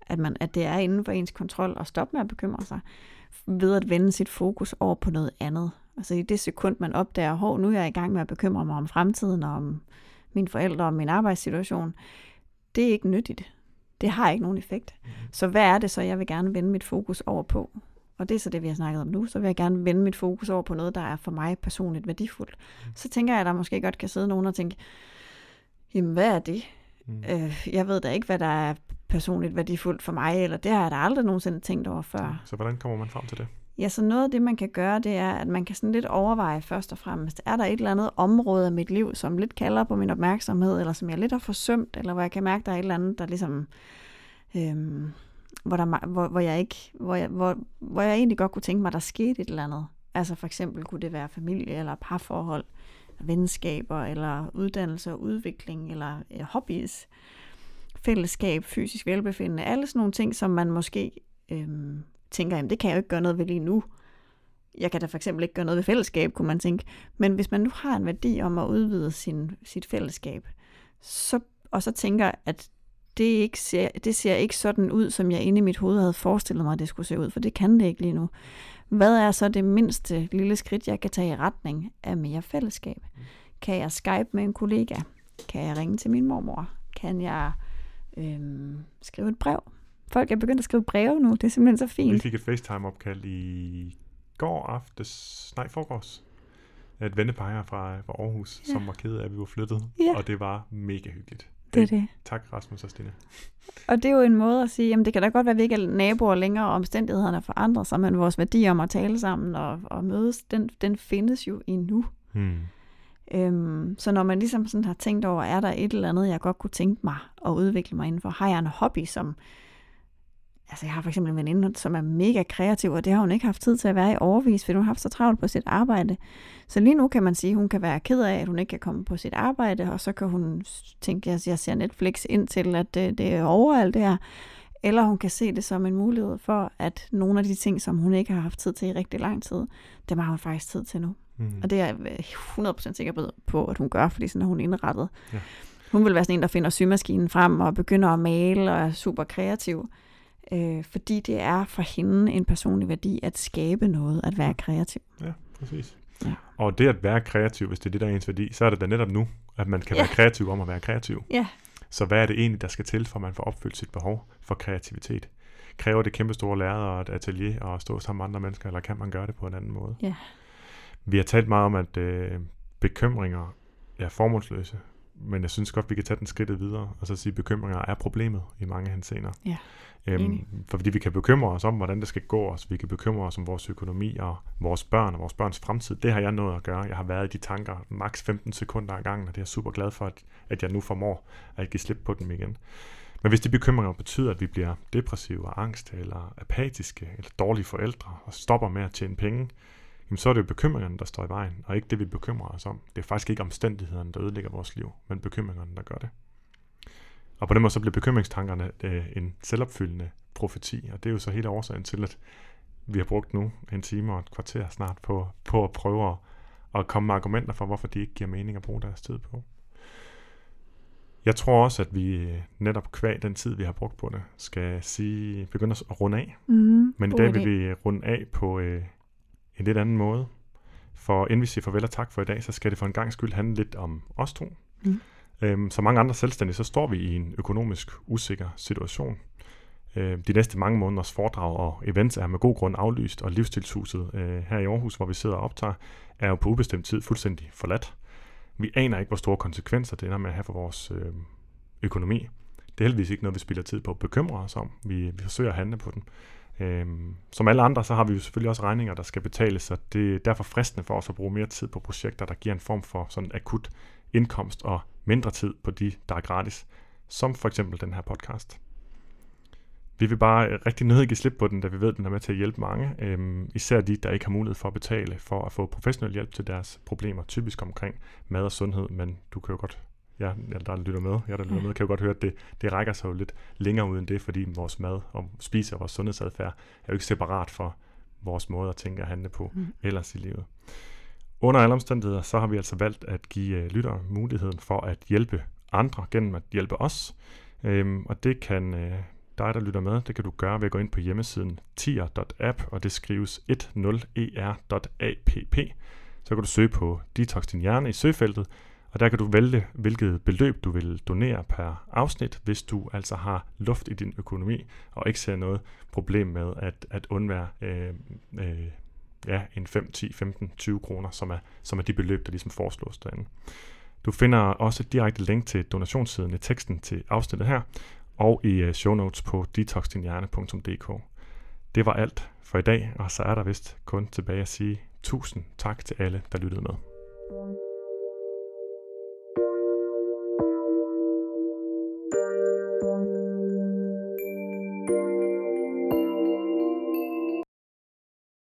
at, man, at det er inden for ens kontrol at stoppe med at bekymre sig, ved at vende sit fokus over på noget andet. Altså i det sekund, man opdager, hov, nu er jeg i gang med at bekymre mig om fremtiden, og om mine forældre og min arbejdssituation, det er ikke nyttigt. Det har ikke nogen effekt. Så hvad er det så, jeg vil gerne vende mit fokus over på? Og det er så det, vi har snakket om nu. Så vil jeg gerne vende mit fokus over på noget, der er for mig personligt værdifuldt. Så tænker jeg, at der måske godt kan sidde nogen og tænke, jamen hvad er det? Mm. Øh, jeg ved da ikke, hvad der er personligt værdifuldt for mig, eller det har jeg da aldrig nogensinde tænkt over før. Så hvordan kommer man frem til det? Ja, så noget af det, man kan gøre, det er, at man kan sådan lidt overveje først og fremmest, er der et eller andet område af mit liv, som lidt kalder på min opmærksomhed, eller som jeg lidt har forsømt, eller hvor jeg kan mærke, der er et eller andet, der ligesom, øhm, hvor, der, hvor, hvor, jeg ikke, hvor, jeg, hvor, hvor jeg egentlig godt kunne tænke mig, der skete et eller andet. Altså for eksempel kunne det være familie, eller parforhold, venskaber, eller uddannelse og udvikling, eller øh, hobbies, fællesskab, fysisk velbefindende, alle sådan nogle ting, som man måske øh, tænker, jamen det kan jeg jo ikke gøre noget ved lige nu. Jeg kan da for eksempel ikke gøre noget ved fællesskab, kunne man tænke. Men hvis man nu har en værdi om at udvide sin, sit fællesskab, så, og så tænker, at det, ikke ser, det ser ikke sådan ud, som jeg inde i mit hoved havde forestillet mig, at det skulle se ud, for det kan det ikke lige nu. Hvad er så det mindste lille skridt, jeg kan tage i retning af mere fællesskab? Kan jeg Skype med en kollega? Kan jeg ringe til min mormor? Kan jeg øhm, skrive et brev? Folk er begyndt at skrive breve nu, det er simpelthen så Vi fint. fik et FaceTime-opkald i går aftes, nej forgårs, et vennepar fra, fra Aarhus, Ja. som var ked af, at vi var flyttet, Ja. og det var mega hyggeligt. Det er det. Tak Rasmus og Stine. Og det er jo en måde at sige, jamen det kan da godt være, at vi ikke er naboer længere, og omstændighederne forandrer sig, men vores værdi om at tale sammen og, og mødes, den, den findes jo endnu. Hmm. Øhm, så når man ligesom sådan har tænkt over, er der et eller andet, jeg godt kunne tænke mig at udvikle mig indenfor? Har jeg en hobby, som... Altså jeg har for eksempel en veninde, som er mega kreativ, og det har hun ikke haft tid til at være i overvis, fordi hun har haft så travlt på sit arbejde. Så lige nu kan man sige, at hun kan være ked af, at hun ikke kan komme på sit arbejde, og så kan hun tænke, at jeg ser Netflix indtil, at det, det er over alt det her. Eller hun kan se det som en mulighed for, at nogle af de ting, som hun ikke har haft tid til i rigtig lang tid, dem har hun faktisk tid til nu. Hmm. Og det er jeg øh, 100% sikker på- på, at hun gør, fordi sådan er hun indrettet. Ja. Hun vil være sådan en, der finder symaskinen frem og begynder at male og er super kreativ. Øh, fordi det er for hende en personlig værdi at skabe noget, at være kreativ. Ja, præcis. Ja. Og det at være kreativ, hvis det er det, der er ens værdi, så er det da netop nu, at man kan Ja. være kreativ om at være kreativ. Ja. Så hvad er det egentlig, der skal til, for at man får opfyldt sit behov for kreativitet? Kræver det kæmpe store lærere og et atelier og at stå sammen med andre mennesker, eller kan man gøre det på en anden måde? Ja. Vi har talt meget om, at øh, bekymringer er formålsløse, men jeg synes godt, vi kan tage den skridtet videre, og så sige, at bekymringer er problemet i mange henseender. Ja, Øhm, for fordi vi kan bekymre os om, hvordan det skal gå os. Vi kan bekymre os om vores økonomi og vores børn og vores børns fremtid. Det har jeg nået at gøre. Jeg har været i de tanker maks 15 sekunder ad gangen, og det er jeg super glad for, at, at jeg nu formår at give slip på dem igen. Men hvis de bekymringer betyder, at vi bliver depressive og angst, eller apatiske, eller dårlige forældre, og stopper med at tjene penge, jamen så er det jo bekymringerne, der står i vejen, og ikke det, vi bekymrer os om. Det er faktisk ikke omstændighederne, der ødelægger vores liv, men bekymringerne, der gør det. Og på den måde så bliver bekymringstankerne øh, en selvopfyldende profeti, og det er jo så hele årsagen til, at vi har brugt nu en time og et kvarter snart på, på at prøve at, at komme med argumenter for, hvorfor de ikke giver mening at bruge deres tid på. Jeg tror også, at vi øh, netop kvæg den tid, vi har brugt på det, skal sige, begynde at runde af. Mm, Men i dag vil vi runde af på øh, en lidt anden måde. For inden vi siger farvel og tak for i dag, så skal det for en gang skyld handle lidt om os to. Mm. Øhm, som mange andre selvstændige, så står vi i en økonomisk usikker situation. Øh, de næste mange måneders foredrag og events er med god grund aflyst, og livsstilshuset øh, her i Aarhus, hvor vi sidder og optager, er jo på ubestemt tid fuldstændig forladt. Vi aner ikke, hvor store konsekvenser det ender med at have for vores øh, økonomi. Det er heldigvis ikke noget, vi spilder tid på at bekymre os om. Vi, vi forsøger at handle på den. Øhm, som alle andre, så har vi jo selvfølgelig også regninger, der skal betales, så det er derfor fristende for os at bruge mere tid på projekter, der giver en form for sådan akut indkomst og mindre tid på de, der er gratis, som for eksempel den her podcast. Vi vil bare øh, rigtig nødig give slip på den, da vi ved, at den er med til at hjælpe mange, øhm, især de, der ikke har mulighed for at betale for at få professionel hjælp til deres problemer, typisk omkring mad og sundhed, men du kan jo godt ja, der lytter med, jeg der lytter med, kan jo godt høre, at det, det rækker sig jo lidt længere uden det, fordi vores mad og spise og vores sundhedsadfærd er jo ikke separat for vores måde at tænke og handle på mm. ellers i livet. Under alle omstændigheder, så har vi altså valgt at give øh, lyttere muligheden for at hjælpe andre gennem at hjælpe os. Øhm, og det kan øh, dig, der lytter med, det kan du gøre ved at gå ind på hjemmesiden tier.app, og det skrives 10er.app. E så kan du søge på Detox din hjerne i søgefeltet, og der kan du vælge, hvilket beløb du vil donere per afsnit, hvis du altså har luft i din økonomi, og ikke ser noget problem med at, at undvære øh, øh, ja, en 5, 10, 15, 20 kroner, som er, som er de beløb, der ligesom foreslås derinde. Du finder også et direkte link til donationssiden i teksten til afsnittet her, og i øh, show notes på detoxdinhjerne.dk. Det var alt for i dag, og så er der vist kun tilbage at sige tusind tak til alle, der lyttede med.